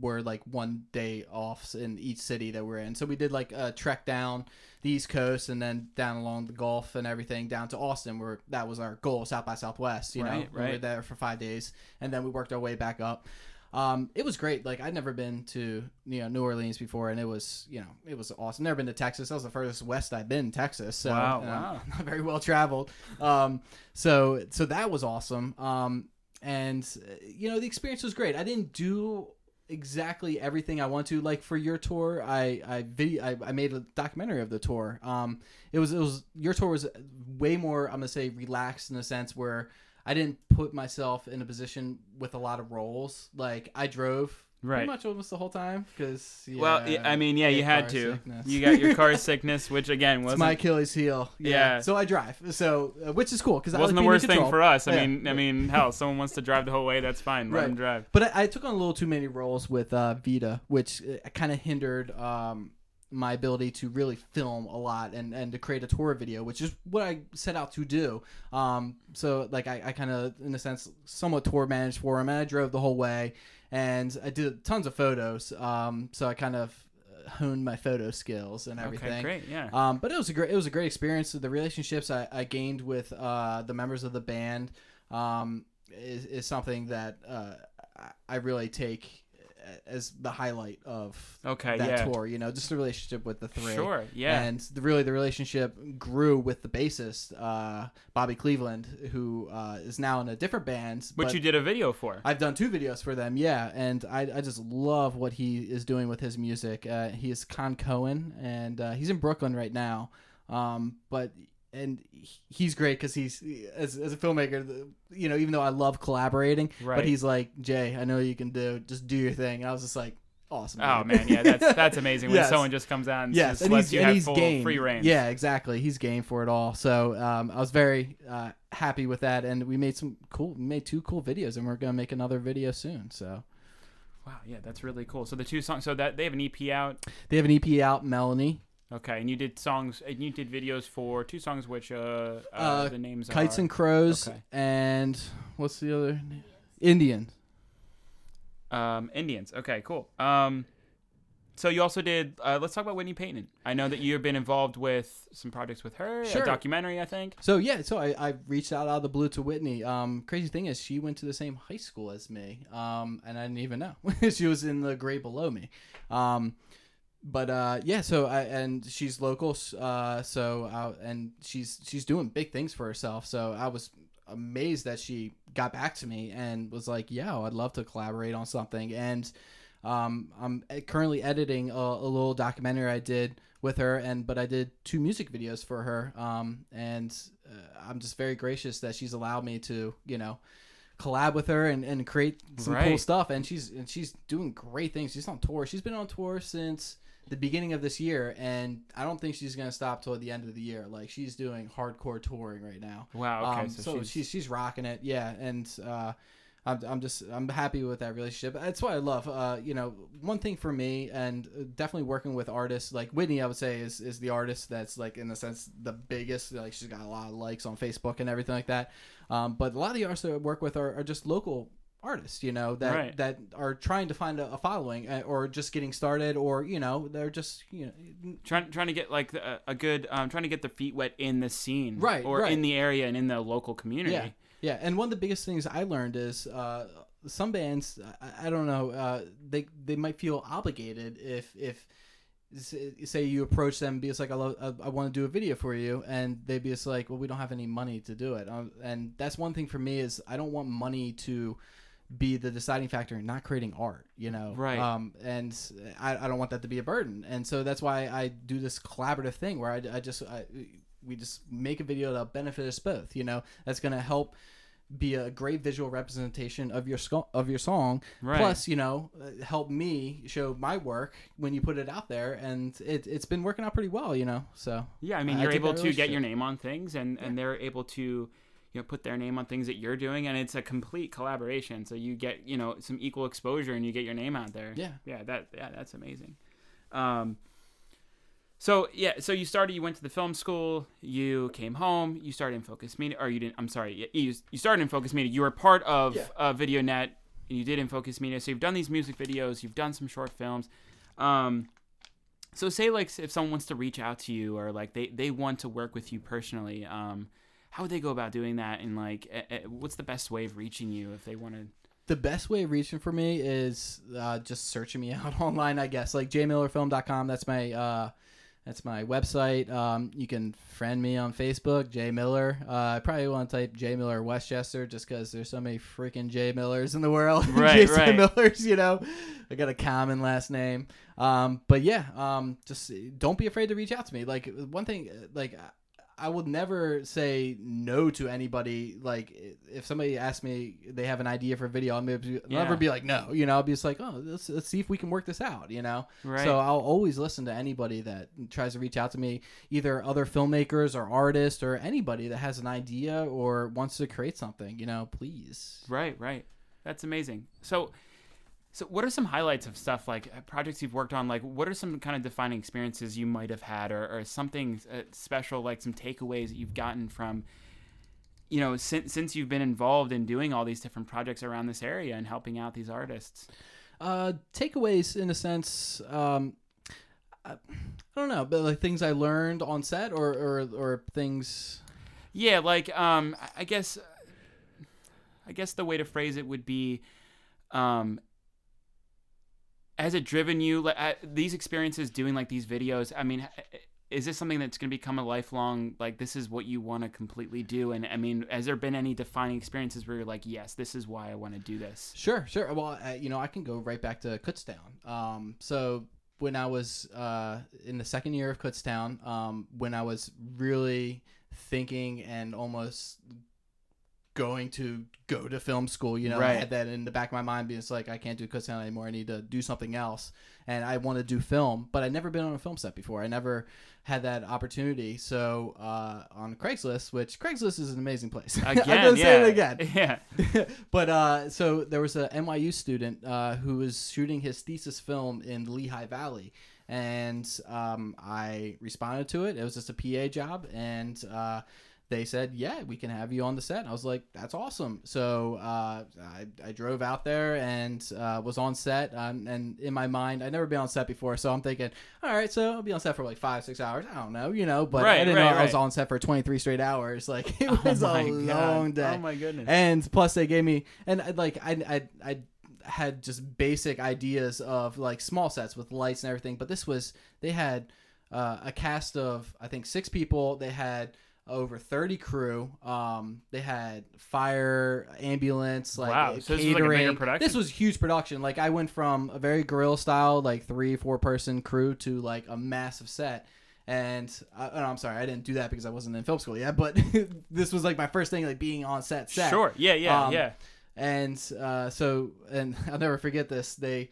B: were like one day offs in each city that we're in. So we did like a trek down the East Coast and then down along the Gulf and everything down to Austin, where that was our goal, South by Southwest. You know,
A: Right,
B: we were there for five days, and then we worked our way back up. Um, it was great. Like I'd never been to you know New Orleans before, and it was you know it was awesome. Never been to Texas. That was the furthest west I've been. in Texas. So,
A: Wow, wow. [laughs]
B: Not very well traveled. Um, so so that was awesome. Um, and you know the experience was great. I didn't do exactly everything I want to. Like for your tour, I I video I, I made a documentary of the tour. Um, it was it was your tour was way more I'm gonna say relaxed in a sense where I didn't put myself in a position with a lot of roles. Like I drove
A: Right.
B: pretty much almost the whole time because yeah,
A: well, yeah, I mean, yeah, you had to.
B: sickness.
A: You got your car [laughs] sickness, which again wasn't
B: my Achilles heel. Yeah.
A: Yeah.
B: So I drive. So uh, which is cool because
A: wasn't the worst thing for us. I
B: Yeah.
A: mean, I mean, hell, someone wants to drive the whole way. That's fine. Let
B: Right.
A: them drive.
B: But I, I took on a little too many roles with uh, Vita, which uh, kind of hindered um, my ability to really film a lot and, and to create a tour video, which is what I set out to do. Um, so, like, I, I kind of, in a sense, somewhat tour managed for him, and I drove the whole way, and I did tons of photos. Um, so I kind of uh, honed my photo skills and everything.
A: Okay, great. Yeah.
B: Um, but it was a great it was a great experience. The relationships I, I gained with uh, the members of the band um, is, is something that uh, I- I really take as the highlight of
A: Okay,
B: that
A: yeah.
B: tour. You know, just the relationship with the three.
A: Sure. Yeah.
B: And the, really, the relationship grew with the bassist uh, Bobby Cleveland, who uh, is now in a different band.
A: Which
B: but
A: you did a video for.
B: I've done two videos for them, yeah, and I, I just love what he is doing with his music. Uh, he is Con Cohen, and uh, he's in Brooklyn right now. Um, but and he's great because he's as, as a filmmaker, you know, even though I love collaborating,
A: Right.
B: but he's like Jay, I know you can do, just do your thing. And I was just like, awesome.
A: Oh man, yeah, that's [laughs] that's amazing when
B: Yes.
A: someone just comes out and
B: Yes,
A: just
B: and
A: lets
B: he's,
A: you have
B: he's
A: full
B: game.
A: free reign.
B: Yeah, exactly. He's game for it all. So um, I was very uh, happy with that, and we made some cool, made two cool videos, and we're gonna make another video soon. So
A: Wow, yeah, that's really cool. So the two songs, so that they have an EP out.
B: they have an EP out, Melanie,
A: Okay, and you did songs, and you did videos for two songs, which uh, uh,
B: Uh,
A: the names
B: Kites
A: are
B: and Crows,
A: Okay.
B: and what's the other? Indians.
A: Um, Indians. Okay, cool. Um, so you also did. Uh, let's talk about Whitney Peyton. I know that you've been involved with some projects with her,
B: Sure.
A: a documentary, I think.
B: So yeah, so I, I reached out out of the blue to Whitney. Um, crazy thing is, she went to the same high school as me, um, and I didn't even know [laughs] she was in the grade below me. Um, but uh, yeah, so I and she's local, uh, so uh, and she's she's doing big things for herself. So I was amazed that she got back to me and was like, "Yeah, I'd love to collaborate on something." And um, I'm currently editing a, a little documentary I did with her, and but I did two music videos for her. Um, and uh, I'm just very gracious that she's allowed me to, you know, collab with her and, and create some cool stuff. And she's and she's doing great things. She's on tour. She's been on tour since the beginning of this year, and I don't think she's gonna stop till the end of the year. Like she's doing hardcore touring right now.
A: Wow. Okay,
B: Um,
A: so,
B: so
A: she's,
B: she's, she's rocking it, yeah, and uh, I'm I'm just I'm happy with that relationship. That's what I love. Uh, you know, one thing for me, and uh, definitely working with artists like Whitney, I would say is is the artist that's like in the sense the biggest. Like she's got a lot of likes on Facebook and everything like that. Um, but a lot of the artists that I work with are, are just local artists you know that
A: Right.
B: that are trying to find a, a following uh, or just getting started or you know they're just you know
A: trying trying to get like a, a good um trying to get their feet wet in the scene
B: Right,
A: or
B: right.
A: in the area and in the local community
B: Yeah, yeah. And one of the biggest things I learned is uh, some bands, I, I don't know, uh, they they might feel obligated if if say you approach them and be just like I, love, I, I want to do a video for you and they'd be just like well we don't have any money to do it um, and that's one thing for me is I don't want money to be the deciding factor in not creating art you know?
A: Right.
B: um and I, I don't want that to be a burden. And so that's why I do this collaborative thing where I, I just I, we just make a video that'll benefit us both you know? That's going to help be a great visual representation of your sco- of your song.
A: Right.
B: plus you know help me show my work when you put it out there. And it, it's been working out pretty well you know? So
A: Yeah, I mean,
B: I
A: you're able to get your name on things, and and they're able to, you know, put their name on things that you're doing, and it's a complete collaboration. So you get, you know, some equal exposure, and you get your name out there.
B: Yeah.
A: yeah, that yeah, that's amazing. Um, so yeah, so you started, you went to the film school, you came home, you started in Focus Media, or you didn't? I'm sorry, you you started in Focus Media. You were part of
B: Yeah.
A: uh, VideoNet, and you did in Focus Media. So you've done these music videos, you've done some short films. Um, so say like if someone wants to reach out to you or like they, they want to work with you personally, um, how would they go about doing that? And like, eh, eh, what's the best way of reaching you if they want to?
B: the best way of reaching for me is uh, just searching me [laughs] out online i guess like jmillerfilm.com that's my uh, that's my website um, you can friend me on facebook Jay miller uh, i probably want to type Jay miller west chester just because there's so many freaking Jay millers in the world [laughs] [laughs]
A: Right,
B: jason
A: right.
B: millers you know i got a common last name um, but yeah um, just don't be afraid to reach out to me like one thing like I would never say no to anybody. Like if somebody asks me, they have an idea for a video, I'll maybe
A: Yeah.
B: never be like no. You know, I'll be just like, oh, let's, let's see if we can work this out. You know,
A: Right.
B: so I'll always listen to anybody that tries to reach out to me, either other filmmakers or artists or anybody that has an idea or wants to create something. You know, please.
A: Right, right. That's amazing. So, so what are some highlights of stuff like uh, projects you've worked on? Like, what are some kind of defining experiences you might have had, or, or something uh, special, like some takeaways that you've gotten from, you know, since since you've been involved in doing all these different projects around this area and helping out these artists?
B: Uh, takeaways in a sense. Um, I, I don't know, but like things I learned on set or or, or things.
A: Yeah, like um, I- I guess, I guess the way to phrase it would be, um, has it driven you like uh, these experiences doing like these videos? I mean, is this something that's going to become a lifelong like this is what you want to completely do? And I mean, has there been any defining experiences where you're like, yes, this is why I want to do this?
B: Sure, sure. Well, uh, you know, I can go right back to Kutztown. Um, so when I was uh, in the second year of Kutztown, um, when I was really thinking and almost going to go to film school. You know, I had that in the back of my mind because like I can't do Kutztown anymore. I need to do something else, and I want to do film, but I'd never been on a film set before. I never had that opportunity. So uh, on Craigslist, which Craigslist is an amazing place.
A: Again, [laughs]
B: I'm gonna
A: yeah.
B: say it again. [laughs]
A: Yeah. [laughs]
B: but uh, so there was a NYU student uh, who was shooting his thesis film in the Lehigh Valley, and um, I responded to it. It was just a PA job, and uh, they said, "Yeah, we can have you on the set." I was like, "That's awesome!" So uh, I, I drove out there and uh, was on set, um, and in my mind, I'd never been on set before, so I'm thinking, "All right, so I'll be on set for like five, six hours. I don't know, you know." But
A: Right,
B: I didn't
A: right,
B: know I was on set for 23 straight hours. [laughs] Like it
A: Oh
B: was
A: my
B: a
A: God.
B: long day
A: Oh my goodness.
B: and plus they gave me and I- like I I I had just basic ideas of like small sets with lights and everything, but this was they had uh, a cast of I think six people. They had over 30 crew um they had fire ambulance like
A: Wow, so this was like
B: this was huge production like i went from a very guerrilla style like three four person crew to like a massive set and I, oh, I'm sorry, I didn't do that because I wasn't in film school yet. But [laughs] this was like my first thing, like being on set. set.
A: Sure. Yeah. Yeah.
B: Um,
A: yeah.
B: And uh, so, and [laughs] I'll never forget this. They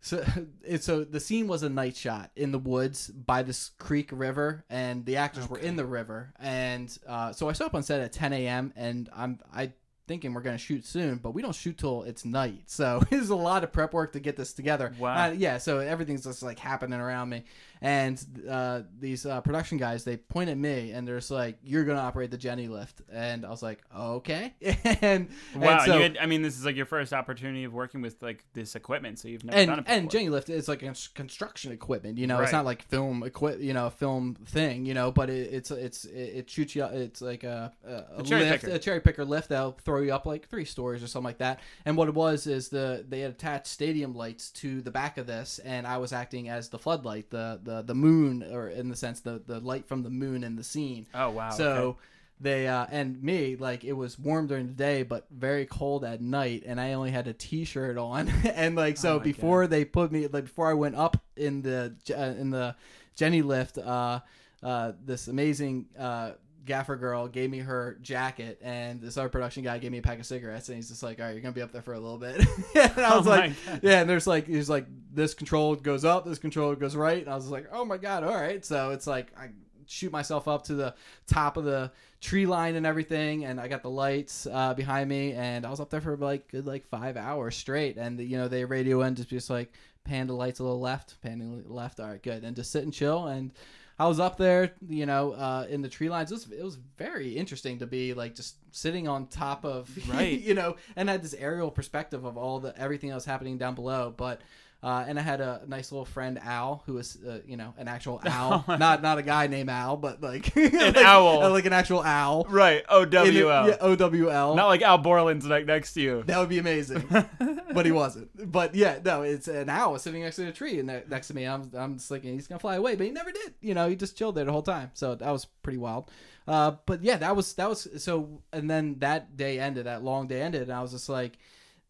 B: so [laughs] so the scene was a night shot in the woods by this creek river, and the actors were in the river. And uh, so I show up on set at 10 a.m. and I'm I thinking we're gonna shoot soon, but we don't shoot till it's night. So [laughs] there's a lot of prep work to get this together.
A: Wow.
B: Uh, yeah. So everything's just like happening around me, and uh, these uh, production guys they point at me and they're just like, "You're gonna operate the Genie lift," and I was like, "Okay." [laughs] and
A: Wow.
B: and so,
A: you had, I mean, this is like your first opportunity of working with like this equipment, so you've never
B: and
A: done it before.
B: and Genie lift is like cons- construction equipment. You know, it's not like film equip. You know, a film thing. You know, but it, it's it's it, it shoots you. It's like a a, a
A: cherry
B: lift,
A: picker.
B: a cherry picker lift that'll throw you up like three stories or something like that. And what it was is the they had attached stadium lights to the back of this, and I was acting as the floodlight, the the the moon, or in the sense the the light from the moon in the scene.
A: oh wow.
B: So
A: okay.
B: they uh, and me like it was warm during the day, but very cold at night, and I only had a t-shirt on, [laughs] and like so
A: Oh
B: before they put me like before I went up in the uh, in the Genie lift, uh, uh, this amazing. Uh, Gaffer girl gave me her jacket, and this other production guy gave me a pack of cigarettes, and he's just like, "All right, you're gonna be up there for a little bit." [laughs] and I
A: Oh
B: was
A: my
B: like, "Yeah." And there's like, he's like, "This control goes up, this control goes right," and I was like, "Oh my god, all right." So it's like I shoot myself up to the top of the tree line and everything and i got the lights uh, behind me and i was up there for like good like five hours straight and you know they radio in just just like pan the lights a little left pan the left all right good and just sit and chill and i was up there you know uh, in the tree lines it was, it was very interesting to be like just sitting on top of [laughs]
A: Right.
B: you know and had this aerial perspective of all the everything that was happening down below but uh, and I had a nice little friend Al, who was, uh, you know, an actual [laughs] owl, not not a guy named Al, but like [laughs] an
A: owl.
B: like an actual owl.
A: right. O W L.
B: yeah, OWL.
A: Not like Al Borland's like next to you.
B: that would be amazing, [laughs] but he wasn't. But yeah, no, it's an owl sitting next to a tree, and next to me, I'm I'm just thinking he's gonna fly away, but he never did. You know, he just chilled there the whole time. So that was pretty wild. Uh, but yeah, that was that was so. And then that day ended, that long day ended, and I was just like,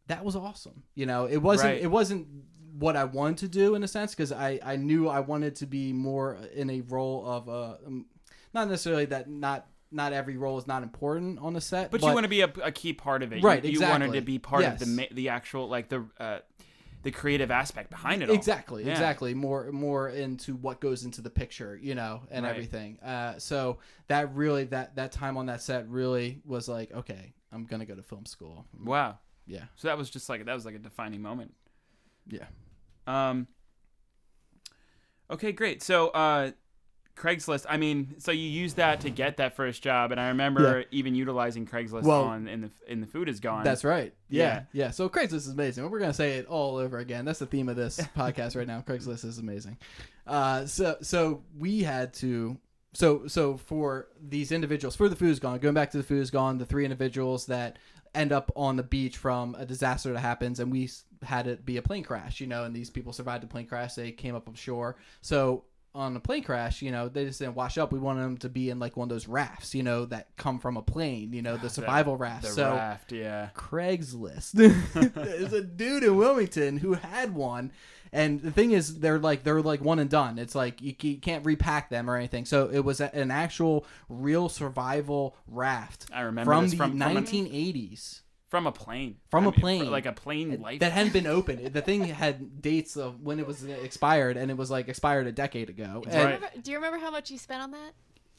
B: that was awesome. You know, it wasn't
A: Right.
B: it wasn't what I wanted to do in a sense because I I knew I wanted to be more in a role of uh, um, not necessarily that not not every role is not important on the set,
A: But, you want to be a, a key part of it.
B: Right,
A: You, you wanted to be part of the the actual like the uh, the creative aspect behind it all.
B: exactly
A: Yeah.
B: exactly more more into what goes into the picture you know and
A: Right.
B: everything uh, so that really that that time on that set really was like okay i'm gonna go to film school
A: Wow.
B: yeah
A: So that was just like that was like a defining moment.
B: yeah
A: Um. Okay, great. So, uh, Craigslist. I mean, so you use that to get that first job, and I remember even utilizing Craigslist
B: Well-
A: on in the in the food is gone.
B: that's right yeah,
A: Yeah.
B: yeah so craigslist is amazing we're gonna say it all over again that's the theme of this [laughs] podcast right now craigslist is amazing uh, so so we had to so so for these individuals for the food is gone going back to the food is gone the three individuals that end up on the beach from a disaster that happens and we had it be a plane crash you know and these people survived the plane crash they came up on shore so on a plane crash, you know, they just didn't wash up. We wanted them to be in like one of those rafts, you know, that come from a plane, you know, the [sighs] survival raft.
A: The
B: so
A: raft, yeah.
B: Craigslist. [laughs] There's a dude in Wilmington who had one. And the thing is, they're like they're like one and done. It's like you, you can't repack them or anything. So it was a, an actual real survival raft
A: I remember
B: from the
A: from, from, a,
B: 1980s
A: from a plane.
B: From
A: I
B: a
A: mean,
B: plane.
A: like a plane life.
B: that hadn't been opened. The thing had [laughs] dates of when it was expired, and it was like expired a decade ago.
C: Do,
B: And,
C: you
A: Right.
C: remember, do you remember how much you spent on that?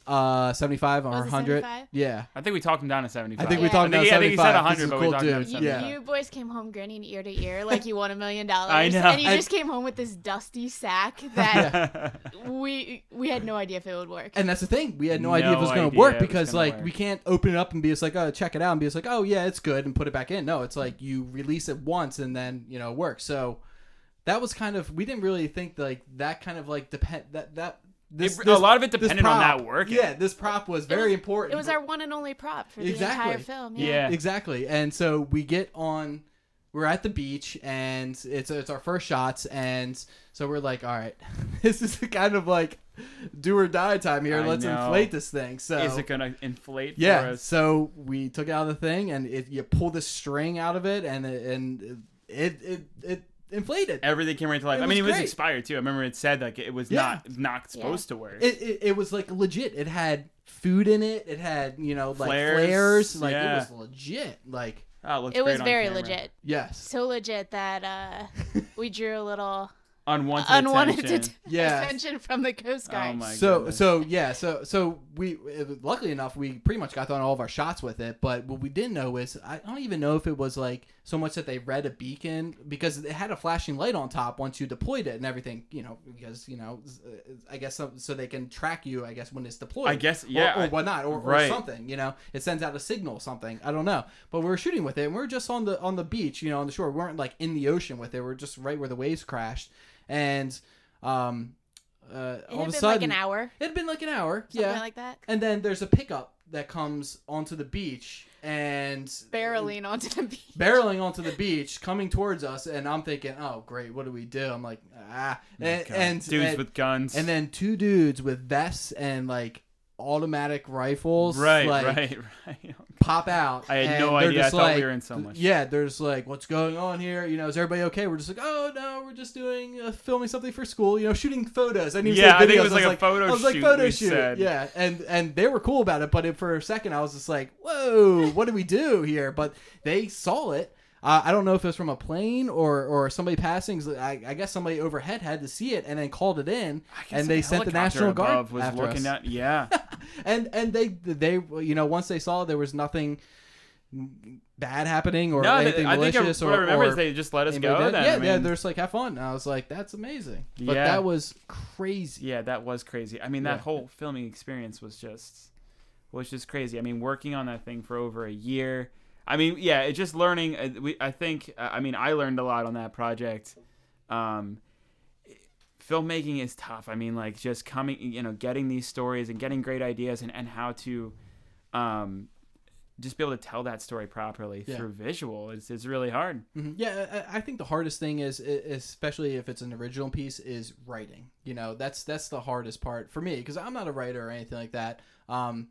B: Uh, seventy-five or
C: Was it
B: hundred.
C: 75?
B: Yeah,
A: I think we talked him down to 75.
B: I think we
C: Yeah.
B: talked
A: I
B: about
A: think- I think he said
B: seventy-five.
A: 100,
B: This is
A: but
B: a
A: we
B: cool
A: talked
B: dude.
A: about
C: You,
A: 75.
B: Yeah.
C: you boys came home grinning ear to ear like you won a million [laughs] dollars.
A: I know.
C: And you
B: And-
C: just came home with this dusty sack that we we had no idea if it would work.
B: And that's the thing. We had no,
A: No
B: idea if it was going to
A: idea
B: work
A: it was
B: because,
A: gonna
B: like,
A: work.
B: we can't open it up and be just like, oh, check it out and be just like, oh, yeah, it's good and put it back in. No, it's like you release it once and then, you know, it works. So that was kind of, we didn't really think, like, that kind of, like, depend, that, that, this,
A: It-
B: this-
A: a lot of it
B: this
A: depended on that working.
B: Yeah, this prop was very
C: was-
B: important.
C: it was our one and only prop for the entire film.
A: Yeah.
C: Yeah.
B: Exactly. And so we get on we're at the beach and it's it's our first shots and so we're like, all right, [laughs] this is kind of like do or die time here.
A: I
B: Let's
A: know.
B: inflate this thing. So
A: Is it gonna inflate for
B: yeah,
A: us?
B: so we took out the thing and it, you pull the string out of it and it, and it it it inflated.
A: Everything came right to life.
B: It
A: I mean,
B: was
A: it was
B: great.
A: expired too. I remember it said like it was
B: Yeah.
A: not not supposed to work.
B: It, it, it was like legit. It had food in it. It had you know like
A: Flares,
B: flares. Like
A: yeah.
B: it was legit. Like
A: oh, it, looked
C: It was
A: great on
C: very
A: camera.
C: legit.
B: yes.
C: So legit that uh, [laughs] we drew a little
A: Unwanted,
C: unwanted
A: attention.
C: att- [laughs]
B: Yeah.
C: attention from the Coast Guard.
A: Oh my
B: so
A: goodness.
B: so yeah so so we luckily enough we pretty much got on all of our shots with it but what we didn't know is i don't even know if it was like so much that they read a beacon because it had a flashing light on top once you deployed it and everything you know because you know i guess so, so they can track you i guess when it's deployed
A: I guess yeah.
B: or,
A: I-
B: whatnot or, or something you know it sends out a signal or something i don't know but we were shooting with it and we are just on the on the beach you know on the shore we weren't like in the ocean with it we are just right where the waves crashed and um uh,
C: it
B: all
C: had
B: of a
C: been
B: sudden
C: like an hour,
B: It'd been like an hour.
C: something
B: yeah.
C: like that.
B: and then there's a pickup that comes onto the beach and
C: Barreling onto the beach.
B: barreling onto the beach, coming towards us, and I'm thinking, oh great, what do we do? I'm like, ah, and
A: God.
B: and,
A: dudes
B: and,
A: with guns.
B: and then two dudes with vests and like automatic rifles,
A: right,
B: like,
A: right, right. [laughs]
B: pop out.
A: I had no idea. I thought we were in so much.
B: Yeah, there's like, what's going on here? You know, is everybody okay? We're just like, oh no, we're just doing uh, filming something for school. You know, shooting photos. I didn't
A: Yeah, I think it was like a photo
B: I was like
A: shoot,
B: photo shoot.
A: said.
B: Yeah, and and they were cool about it, but it, for a second I was just like, whoa, what do we do here? But they saw it. Uh, I don't know if it was from a plane or, or somebody passing. I, I guess somebody overhead had to see it and then called it in, and they sent the National Guard
A: was
B: after
A: looking
B: us.
A: at. Yeah, [laughs]
B: and and they they you know once they saw there was nothing bad happening or
A: no,
B: anything
A: I think I,
B: malicious
A: what
B: or
A: I remember
B: or
A: is they just let us go.
B: did.
A: Then
B: yeah,
A: I mean,
B: yeah, they're just like have fun. And I was like, that's amazing. But
A: Yeah.
B: that was crazy.
A: Yeah, that was crazy. I mean, that
B: Yeah.
A: whole filming experience was just was just crazy. I mean, working on that thing for over a year. I mean, yeah, it's just learning. uh, We, I think. uh, I mean, I learned a lot on that project. Um, filmmaking is tough. I mean, like just coming, you know, getting these stories and getting great ideas and, and how to, um, just be able to tell that story properly
B: Yeah.
A: through visual is is really hard.
B: Mhm. Yeah, I, I think the hardest thing is, especially if it's an original piece, is writing. You know, that's that's the hardest part for me because I'm not a writer or anything like that. Um,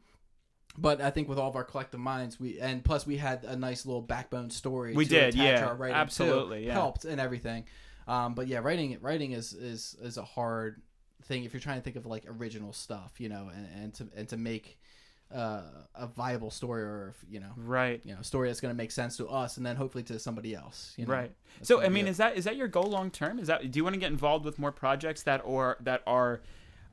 B: but I think with all of our collective minds, we and plus we had a nice little backbone story.
A: We
B: to
A: did, yeah,
B: our writing to,
A: absolutely, yeah.
B: helped and everything. Um, but yeah, writing writing is is is a hard thing if you're trying to think of like original stuff, you know, and, and to and to make uh, a viable story or you know
A: Right.
B: you know a story that's going to make sense to us and then hopefully to somebody else. You know?
A: Right.
B: That's
A: So I mean, is that is that your goal long term? Is that do you want to get involved with more projects that or that are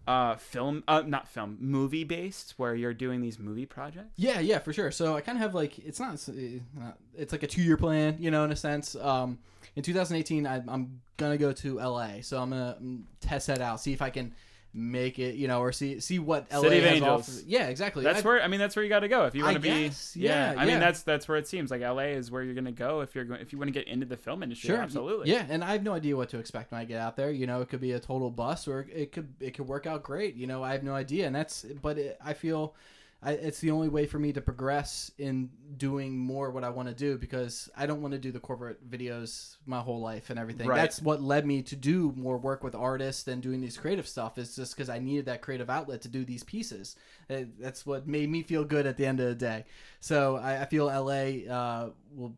A: uh film uh not film movie based where you're doing these movie projects?
B: Yeah, yeah, for sure. So I kind of have like it's not, it's not it's like a two year plan, you know, in a sense. Um, in 2018, I, I'm gonna go to LA, so I'm gonna mm, test that out, see if I can make it, you know, or see see what LA
A: City of
B: has
A: Angels.
B: Yeah, exactly.
A: That's
B: I-
A: where I mean that's where you got to go if you want to be.
B: guess, yeah,
A: I mean that's that's where it seems like LA is where you're gonna go if you're going if you want to get into the film industry.
B: Sure,
A: absolutely.
B: Yeah, and I have no idea what to expect when I get out there. You know, it could be a total bust, or it could it could work out great. You know, I have no idea, and that's. But it, I feel, I, it's the only way for me to progress in doing more what I want to do because I don't want to do the corporate videos my whole life and everything.
A: Right.
B: That's what led me to do more work with artists and doing these creative stuff. Is just because I needed that creative outlet to do these pieces. Uh, That's what made me feel good at the end of the day. So I, I feel LA uh, will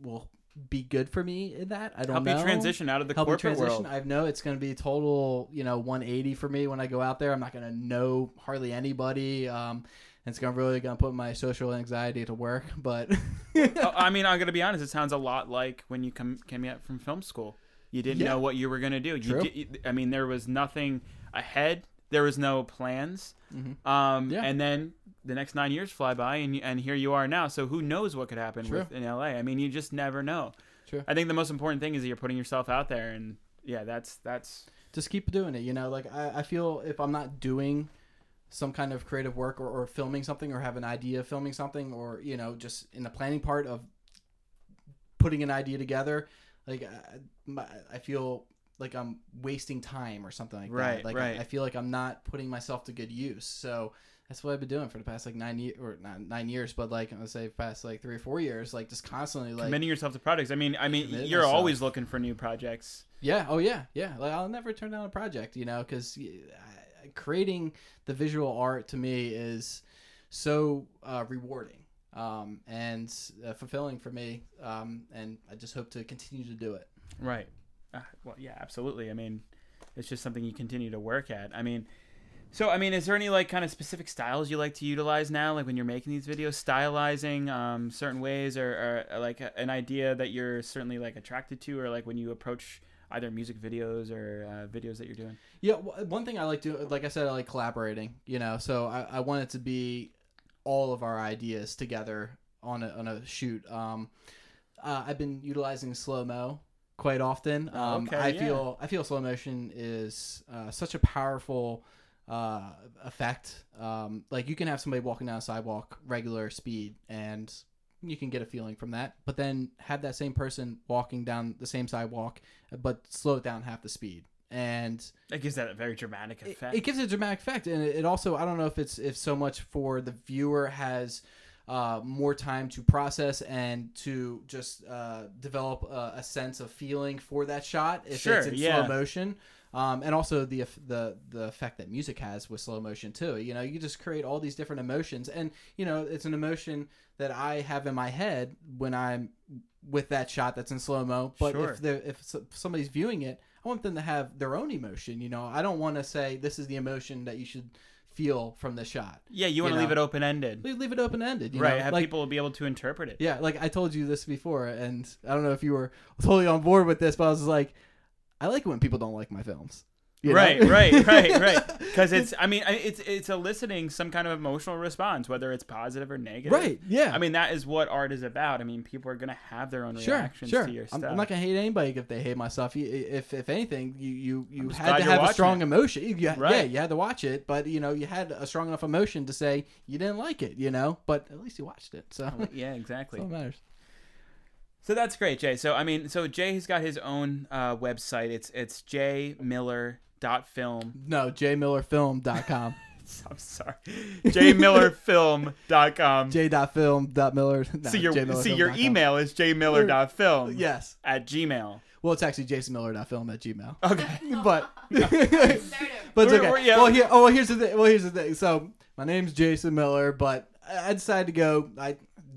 B: will be good for me in that. I don't
A: Help
B: know
A: you transition out of the
B: help
A: corporate
B: transition.
A: world.
B: I know it's going to be total, you know, 180 for me when I go out there. I'm not going to know hardly anybody. Um, it's going to really going to put my social anxiety to work. [laughs] But
A: Oh, I mean, I'm gonna be honest. It sounds a lot like when you come came out from film school. You didn't
B: Yeah.
A: know what you were gonna do. You
B: True.
A: di- I mean, there was nothing ahead. There was no plans.
B: Mhm.
A: Um,
B: Yeah.
A: and then the next nine years fly by, and and here you are now. So who knows what could happen
B: True.
A: with, in LA? I mean, you just never know.
B: True.
A: I think the most important thing is that you're putting yourself out there, and yeah, that's that's
B: just keep doing it. You know, like I, I feel if I'm not doing some kind of creative work or, or filming something or have an idea of filming something or, you know, just in the planning part of putting an idea together, like I, my, I feel like I'm wasting time or something like
A: Right,
B: that. Like
A: right.
B: I, I feel like I'm not putting myself to good use. So that's what I've been doing for the past like nine years or not nine years, but like I'm gonna say past like three or four years, like just constantly like
A: committing yourself to projects. I mean, I mean, you're
B: myself.
A: always looking for new projects.
B: Yeah. Oh, yeah. Yeah. Like I'll never turn down a project, you know, because creating the visual art to me is so uh, rewarding um, and uh, fulfilling for me. Um, and I just hope to continue to do it.
A: Right. Uh, well, yeah, absolutely. I mean, it's just something you continue to work at. I mean, so I mean, is there any like kind of specific styles you like to utilize now, like when you're making these videos, stylizing um, certain ways, or, or like a, an idea that you're certainly like attracted to, or like when you approach either music videos or uh, videos that you're doing?
B: Yeah. w- One thing I like to, like I said, I like collaborating, you know, so I, I want it to be all of our ideas together on a, on a shoot. Um, uh, I've been utilizing slow mo quite often.
A: Oh,
B: Um,
A: okay,
B: I
A: yeah.
B: feel I feel slow motion is uh, such a powerful uh, effect. Um, like you can have somebody walking down a sidewalk regular speed and you can get a feeling from that, but then have that same person walking down the same sidewalk, but slow it down half the speed. And
A: It gives that a very dramatic
B: it,
A: effect.
B: it gives a dramatic effect, and it, it also I don't know if it's if so much for the viewer has uh, more time to process and to just uh, develop a, a sense of feeling for that shot if
A: Sure,
B: it's in
A: yeah.
B: slow motion. Um, and also the the the effect that music has with slow motion too. You know, you just create all these different emotions, and you know, it's an emotion that I have in my head when I'm with that shot that's in slow mo. But
A: Sure.
B: if the if somebody's viewing it, I want them to have their own emotion. You know, I don't want to say this is the emotion that you should feel from the shot.
A: yeah, you want to leave it open ended,
B: Leave, leave it open ended.
A: right?
B: Know?
A: Have
B: like,
A: people be able to interpret it.
B: yeah, like I told you this before, and I don't know if you were totally on board with this, but I was like, I like it when people don't like my films. You know?
A: right, right, right, right. [laughs] Because it's, I mean, it's it's eliciting some kind of emotional response, whether it's positive or negative.
B: right, yeah.
A: I mean, that is what art is about. I mean, people are gonna have their own
B: sure,
A: reactions
B: sure.
A: to your
B: I'm,
A: stuff.
B: I'm not gonna hate anybody if they hate my stuff. You- If if anything, you you, you had to have a strong
A: it.
B: emotion. You,
A: Right.
B: Yeah, you had to watch it, but you know you had a strong enough emotion to say you didn't like it. You know, but at least you watched it. So [laughs]
A: yeah,
B: that's
A: exactly. [laughs]
B: all that matters.
A: So that's great, Jay. So I mean, so Jay has got his own uh, website. It's it's jaymiller dot film.
B: No, jmillerfilm.com. [laughs]
A: I'm sorry, jmillerfilm.com.
B: j.film.miller. No,
A: see your
B: jmillerfilm.com.
A: see your email is jmiller.film
B: Yes.
A: at gmail.
B: Well, it's actually jasonmiller.film at gmail.
A: Okay. [laughs]
B: But [laughs]
C: Starter.
B: but it's
A: We're-
B: okay.
A: we're- yeah.
B: Well, here, oh, well, here's the thing. Well, here's the thing. So my name's Jason Miller, but I I decided to go I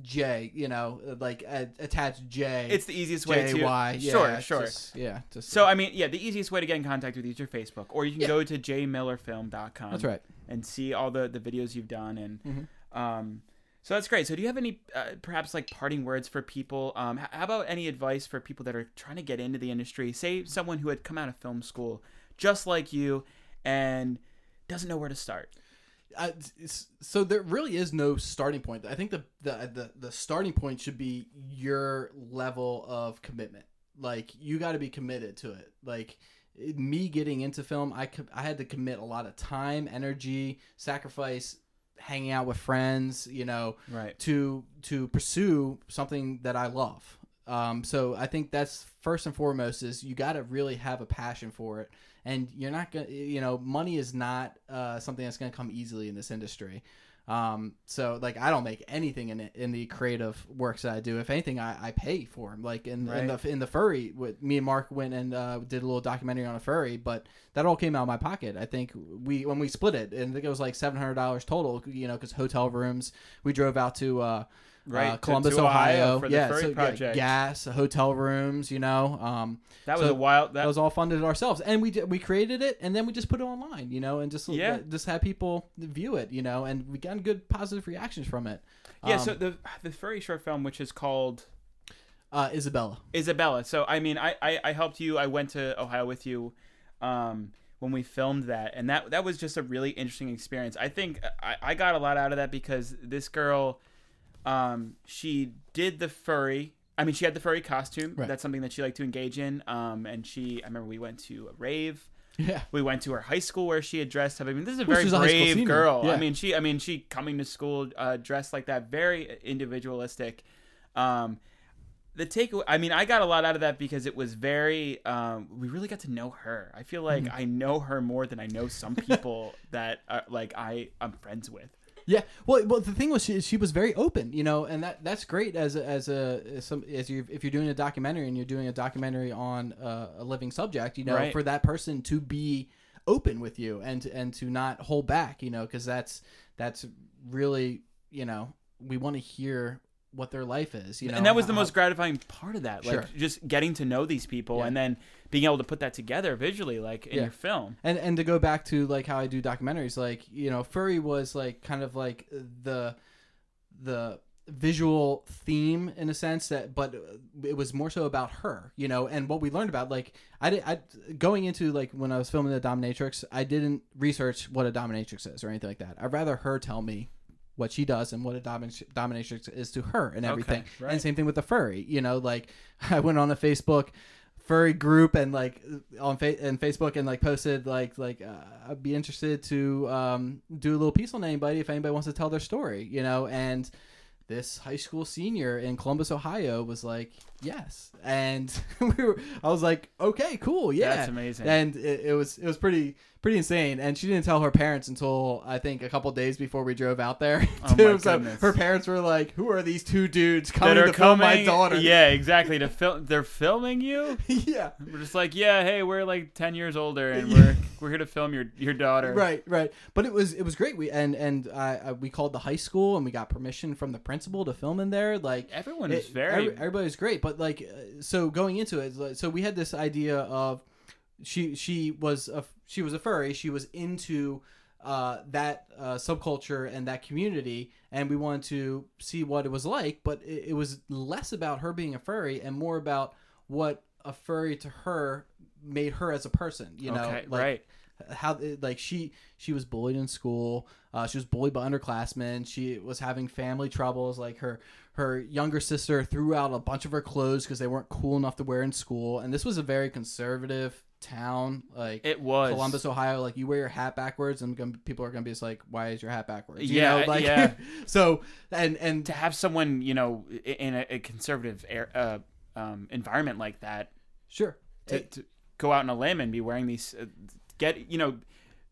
B: J. You know, like uh, attach J.
A: It's the easiest way to
B: Y. Yeah,
A: sure, sure.
B: just- yeah. Just
A: So I mean, yeah, the easiest way to get in contact with you is your Facebook, or you can
B: Yeah.
A: go to jmillerfilm.com.
B: that's right.
A: and see all the the videos you've done and
B: Mhm.
A: um so that's great so do you have any uh, perhaps like parting words for people um how about any advice for people that are trying to get into the industry say someone who had come out of film school just like you and doesn't know where to start
B: I, so there really is no starting point. I think the, the the the starting point should be your level of commitment. Like you got to be committed to it. Like me getting into film, I I had to commit a lot of time, energy, sacrifice, hanging out with friends. You know,
A: right
B: to to pursue something that I love. Um, so I think that's first and foremost is you got to really have a passion for it, and you're not gonna, you know, money is not uh, something that's gonna come easily in this industry. Um, so like I don't make anything in it, in the creative works that I do. If anything, I, I pay for them. Like in, in the in the furry, with me and Mark went and uh, did a little documentary on a furry, but that all came out of my pocket. I think we when we split it, and I think it was like seven hundred dollars total. You know, because hotel rooms. We drove out to. Uh,
A: Right,
B: uh, Columbus,
A: Ohio
B: Ohio,
A: for the
B: yeah,
A: furry
B: so, yeah, gas, hotel rooms, you know, um,
A: That was
B: So
A: a wild.
B: that
A: That,
B: was all funded ourselves, and we did, we created it, and then we just put it online, you know, and just
A: Yeah.
B: let- just have people view it, you know, and we got good positive reactions from it.
A: yeah.
B: Um,
A: so the the furry short film, which is called
B: uh, Isabella,
A: Isabella. So I mean, I, I I helped you. I went to Ohio with you, um, when we filmed that, and that that was just a really interesting experience. I think I, I got a lot out of that because this girl, um, she did the furry. I mean, she had the furry costume.
B: Right.
A: That's something that she liked to engage in. Um, and she, I remember we went to a rave.
B: yeah,
A: We went to her high school where she had dressed up. I mean, this is a
B: Well,
A: very
B: a
A: brave
B: senior.
A: girl.
B: Yeah.
A: I mean, she, I mean, she coming to school uh, dressed like that, very individualistic. Um, the takeaway, I mean, I got a lot out of that because it was very. Um, we really got to know her. I feel like
B: Mm-hmm.
A: I know her more than I know some people [laughs] that are, like I I'm friends with.
B: Yeah. Well, well, the thing was, she, she was very open, you know, and that that's great as a, as a as some as you if you're doing a documentary and you're doing a documentary on uh, a living subject, you know,
A: Right.
B: for that person to be open with you and and to not hold back, you know, because that's that's really you know we want to hear what their life is, you know,
A: and that was the most gratifying part of that, like
B: Sure.
A: just getting to know these people
B: Yeah.
A: and then being able to put that together visually, like in
B: Yeah.
A: your film.
B: and and to go back to like how I do documentaries, like you know, furry was like kind of like the the visual theme in a sense that but it was more so about her you know and what we learned about like i did I, going into like when i was filming the dominatrix i didn't research what a dominatrix is or anything like that i'd rather her tell me what she does and what a domin- dominatrix is to her and everything
A: right.
B: and same thing with the furry you know like [laughs] i went on a facebook furry group and like on fa- and Facebook and like posted like like uh, I'd be interested to um, do a little piece on anybody if anybody wants to tell their story, you know. And this high school senior in Columbus, Ohio, was like, yes, and [laughs] we were. I was like, okay, cool, yeah,
A: That's amazing.
B: And it, it was it was pretty pretty insane. And she didn't tell her parents until I think a couple days before we drove out there.
A: Oh [laughs]
B: too. so
A: goodness.
B: her parents were like, "Who are these two dudes coming
A: that are
B: to film my daughter?"
A: Yeah, exactly. To film, they're filming you. [laughs]
B: yeah.
A: We're just like, yeah, hey, we're like ten years older, and [laughs] we're we're here to film your your daughter.
B: Right, right. But it was it was great. We and and I we called the high school and we got permission from the principal to film in there. Like
A: Everyone is very.
B: every- everybody was great. But like, uh, so going into it, so we had this idea of she she was a she was a furry. She was into uh, that uh, subculture and that community, and we wanted to see what it was like. But it, it was less about her being a furry and more about what a furry to her made her as a person. You know,
A: okay,
B: like,
A: right.
B: how like she she was bullied in school uh, she was bullied by underclassmen she was having family troubles like her her younger sister threw out a bunch of her clothes because they weren't cool enough to wear in school and this was a very conservative town like
A: It was
B: Columbus, Ohio. Like you wear your hat backwards, and gonna, people are gonna be just like, "Why is your hat backwards?" You
A: Yeah,
B: know, like
A: yeah. [laughs]
B: so, and and
A: to have someone you know in a, a conservative air, uh, um, environment like that
B: sure,
A: to,
B: It-
A: to go out on a limb and be wearing these, uh, get you know,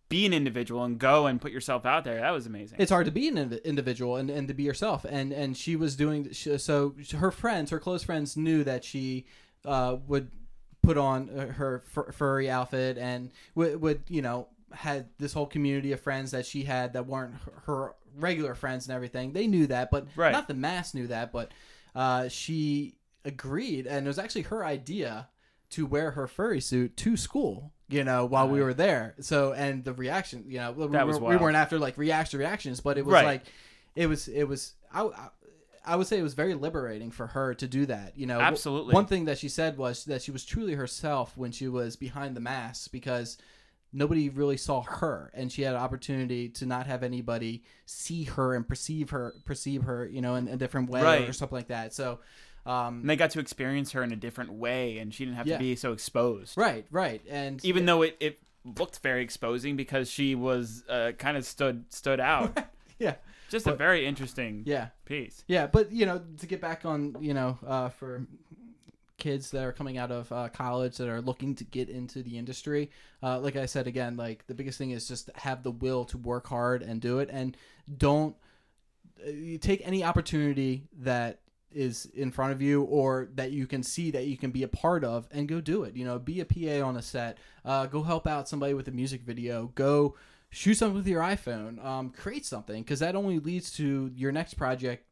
A: be an individual and go and put yourself out there. That was amazing.
B: it's hard to be an individual and, and to be yourself and and she was doing she, so her friends her close friends knew that she uh, would put on uh, her fur- furry outfit and would, would you know had this whole community of friends that she had that weren't her- regular friends and everything they knew that but
A: Right.
B: not the mass knew that but uh, she agreed and it was actually her idea to wear her furry suit to school you know while we were there so and the reaction you know we,
A: That was
B: were, we weren't after like reaction reactions but it was
A: Right.
B: like it was it was I, I would say it was very liberating for her to do that you know
A: Absolutely.
B: one thing that she said was that she was truly herself when she was behind the mask because nobody really saw her and she had an opportunity to not have anybody see her and perceive her perceive her you know in a different way
A: Right.
B: or something like that so um
A: and they got to experience her in a different way, and she didn't have
B: Yeah.
A: to be so exposed.
B: right right and
A: Even though it, it looked very exposing because she was uh, kind of stood stood out. [laughs]
B: yeah
A: Just a very interesting
B: yeah.
A: piece.
B: Yeah, but you know, to get back on, you know, uh, for kids that are coming out of uh, college that are looking to get into the industry, uh, like I said again, like the biggest thing is just have the will to work hard and do it, and don't uh, you take any opportunity that is in front of you or that you can see that you can be a part of and go do it. You know be a pa on a set. Uh, go help out somebody with a music video. Go shoot something with your iphone um, create something because that only leads to your next project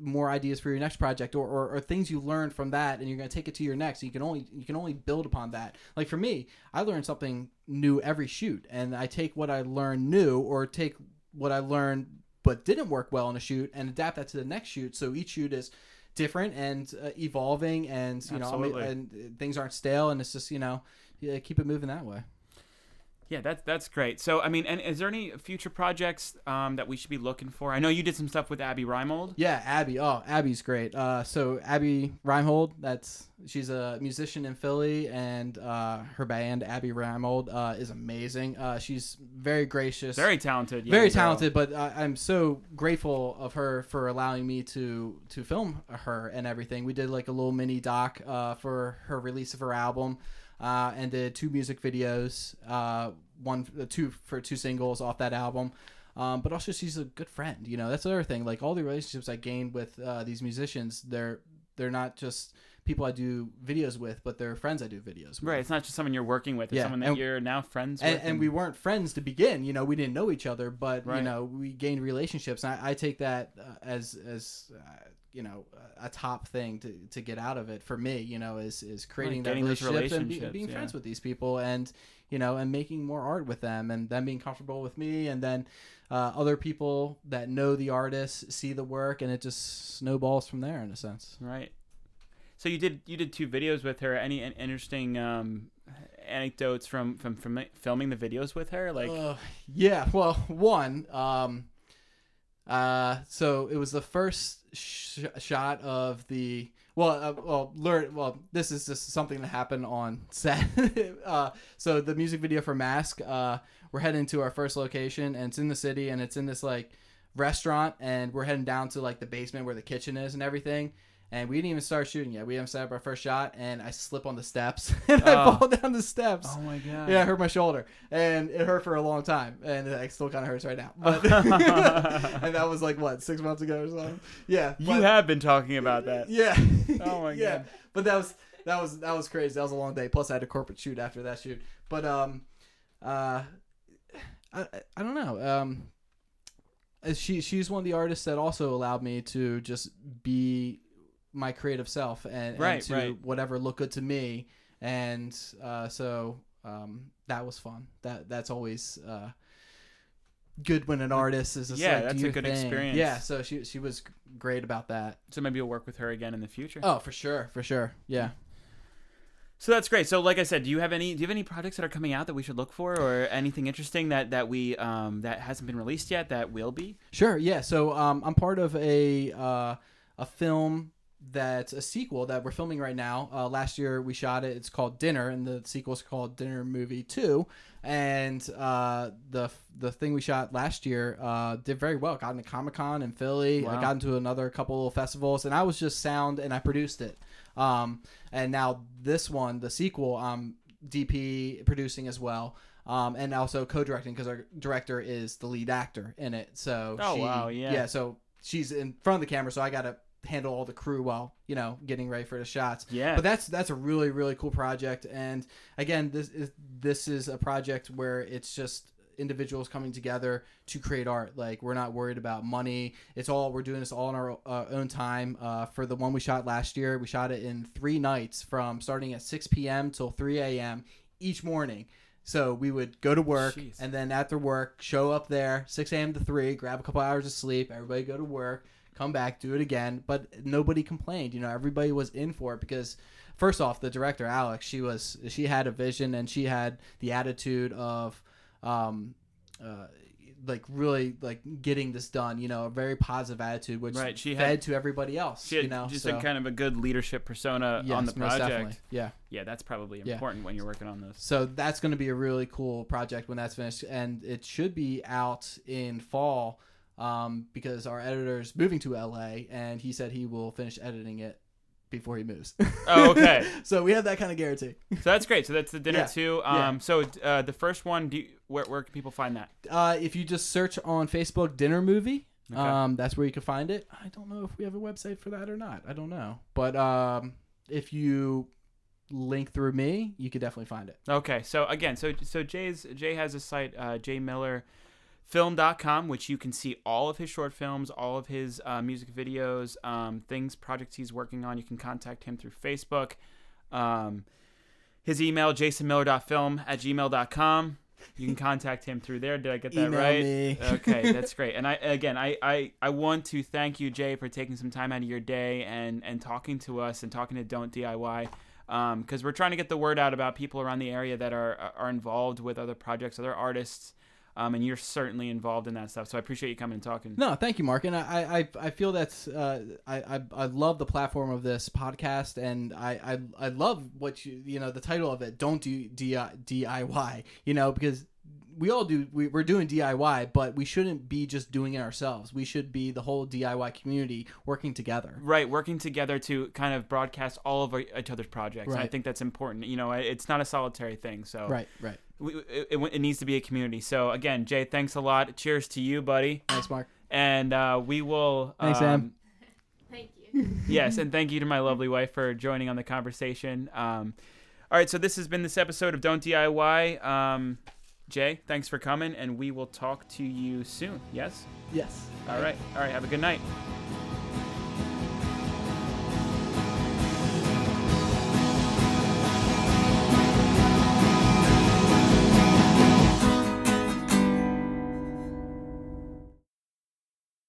B: more ideas for your next project or, or, or things you learned from that and you're going to take it to your next. So you can only you can only build upon that. Like for me i learn something new every shoot and i take what i learned new or take what i learned but didn't work well in a shoot and adapt that to the next shoot. So each shoot is different and uh, evolving and you know
A: Absolutely.
B: and things aren't stale and it's just you know keep it moving that way
A: Yeah, that's that's great. So, I mean, and is there any future projects um, that we should be looking for? I know you did some stuff with Abi Reimold.
B: Yeah, Abi. Oh, Abi's great. Uh, so Abi Reimold, that's she's a musician in Philly, and uh, her band Abi Reimold uh, is amazing. Uh, she's very gracious,
A: Very talented.
B: very
A: girl.
B: talented. But uh, I'm so grateful of her for allowing me to to film her and everything. We did like a little mini doc uh, for her release of her album. Uh, and did two music videos, uh, one, uh, two for two singles off that album. Um, but also she's a good friend. You know, that's the other thing. Like all the relationships I gained with uh, these musicians, they're they're not just people I do videos with, but they're friends I do videos with.
A: Right. It's not just someone you're working with. It's
B: Yeah,
A: someone that
B: and-
A: you're now friends
B: And,
A: with.
B: and we weren't friends to begin. You know, we didn't know each other, but you know, we gained relationships. And I, I take that uh, as as uh, you know a top thing to, to get out of it for me. You know, is is creating
A: Right,
B: that
A: those
B: relationships and be, being
A: yeah.
B: friends with these people, and you know, and making more art with them, and them being comfortable with me, and then uh, other people that know the artist see the work, and it just snowballs from there in a sense.
A: Right. So you did you did two videos with her. Any an- interesting um, anecdotes from, from from filming the videos with her? Like,
B: Uh, yeah, well, one, um, uh, so it was the first sh- shot of the well, uh, well, learn. Well, this is just something that happened on set. [laughs] uh, so the music video for Mask, uh, we're heading to our first location, and it's in the city, and it's in this like restaurant, and we're heading down to like the basement where the kitchen is and everything. And we didn't even start shooting yet. We haven't set up our first shot, and I slip on the steps, [laughs] and I
A: Oh.
B: fall down the steps.
A: oh my god.
B: Yeah, I hurt my shoulder, and it hurt for a long time, and it still kind of hurts right now. But [laughs] [laughs] and that was like what six months ago or something. Yeah,
A: You
B: but-
A: have been talking about that.
B: Yeah.
A: Oh my
B: yeah.
A: God.
B: But that was that was that was crazy. That was a long day. Plus, I had a corporate shoot after that shoot. But um, uh, I I- don't know. Um, uh, she she's one of the artists that also allowed me to just be my creative self and,
A: Right,
B: and to
A: right.
B: whatever looked good to me. And uh, so um, that was fun. That that's always uh, good when an artist is
A: Yeah,
B: like,
A: that's a good
B: thing.
A: experience.
B: Yeah, so she she was great about that.
A: So maybe you'll work with her again in the future.
B: Oh, for sure, for sure. Yeah.
A: So that's great. So like I said, do you have any do you have any projects that are coming out that we should look for, or anything interesting that that we um that hasn't been released yet that will be?
B: Sure. Yeah. So um, I'm part of a uh, a film that's a sequel that we're filming right now. Uh, last year we shot it. It's called Dinner, and the sequel is called Dinner Movie Two. And uh, the the thing we shot last year uh, did very well. Got into Comic Con in Philly. I got into another couple of festivals, and I was just sound, and I produced it. Um, and now this one, the sequel, I'm DP producing as well. Um, and also co-directing because our director is the lead actor in it. So
A: Oh,
B: she,
A: wow, yeah.
B: yeah. So she's in front of the camera, so I got to handle all the crew while you know getting ready for the shots.
A: Yeah.
B: But that's that's a really really cool project. And again, this is this is a project where it's just individuals coming together to create art. Like we're not worried about money. It's all we're doing this all in our uh, own time. Uh, for the one we shot last year, we shot it in three nights from starting at 6 p.m. till 3 a.m. each morning. So we would go to work
A: Jeez.
B: and then after work, show up there 6 a.m. to 3, grab a couple hours of sleep. Everybody go to work, come back, do it again. But nobody complained. You know, everybody was in for it because first off, the director Alex, she was she had a vision and she had the attitude of um uh like really like getting this done, you know, a very positive attitude, which
A: Right, she
B: fed
A: had-
B: to everybody else.
A: she had
B: you know,
A: just
B: so,
A: a kind of a good leadership persona on the
B: yes,
A: project.
B: Yeah.
A: Yeah, that's probably
B: Yeah.
A: important when you're working on this.
B: So that's going to be a really cool project when that's finished, and it should be out in fall um, because our editor is moving to LA, and he said he will finish editing it before he moves.
A: Oh, okay. [laughs]
B: so we have that kind of guarantee.
A: So that's great. So that's the dinner
B: Yeah,
A: too.
B: yeah.
A: Um, so uh, the first one, do you, where where can people find that?
B: Uh, if you just search on Facebook "Dinner Movie,"
A: Okay.
B: Um, that's where you can find it. I don't know if we have a website for that or not. I don't know, but um, if you link through me, you could definitely find it.
A: Okay, so again, so so Jay's Jay has a site, uh, jaymillerfilm.com, which you can see all of his short films, all of his uh, music videos, um, things, projects he's working on. You can contact him through Facebook. Um, his email, jasonmiller.film at gmail.com. You can contact him through there. Did I get that
B: Email
A: right?
B: me.
A: okay, [laughs] that's great. And I again, I, I I want to thank you, Jay, for taking some time out of your day and and talking to us and talking to Don't DIY, because we're trying to get the word out about people around the area that are are involved with other projects, other artists, um, and you're certainly involved in that stuff. So I appreciate you coming and talking.
B: No, thank you, Mark. And I, I, I feel that's uh, I, I, I love the platform of this podcast, and I, I, I love what you, you know, the title of it. Don't do DIY, you know, because we all do. We, we're doing DIY, but we shouldn't be just doing it ourselves. We should be the whole DIY community working together.
A: Right, working together to kind of broadcast all of our, each other's projects. And I think that's important. You know, it's not a solitary thing. So
B: Right, right.
A: We, it, it needs to be a community. So again, Jay, thanks a lot. Cheers to you, buddy.
B: Thanks, Mark.
A: And uh, we will.
B: Thanks,
A: um,
B: Em.
C: Thank you. [laughs]
A: yes, and thank you to my lovely wife for joining on the conversation. Um, all right, so this has been this episode of Don't DIY. Um, Jay, thanks for coming, and we will talk to you soon. Yes.
B: Yes.
A: All right. All right. Have a good night.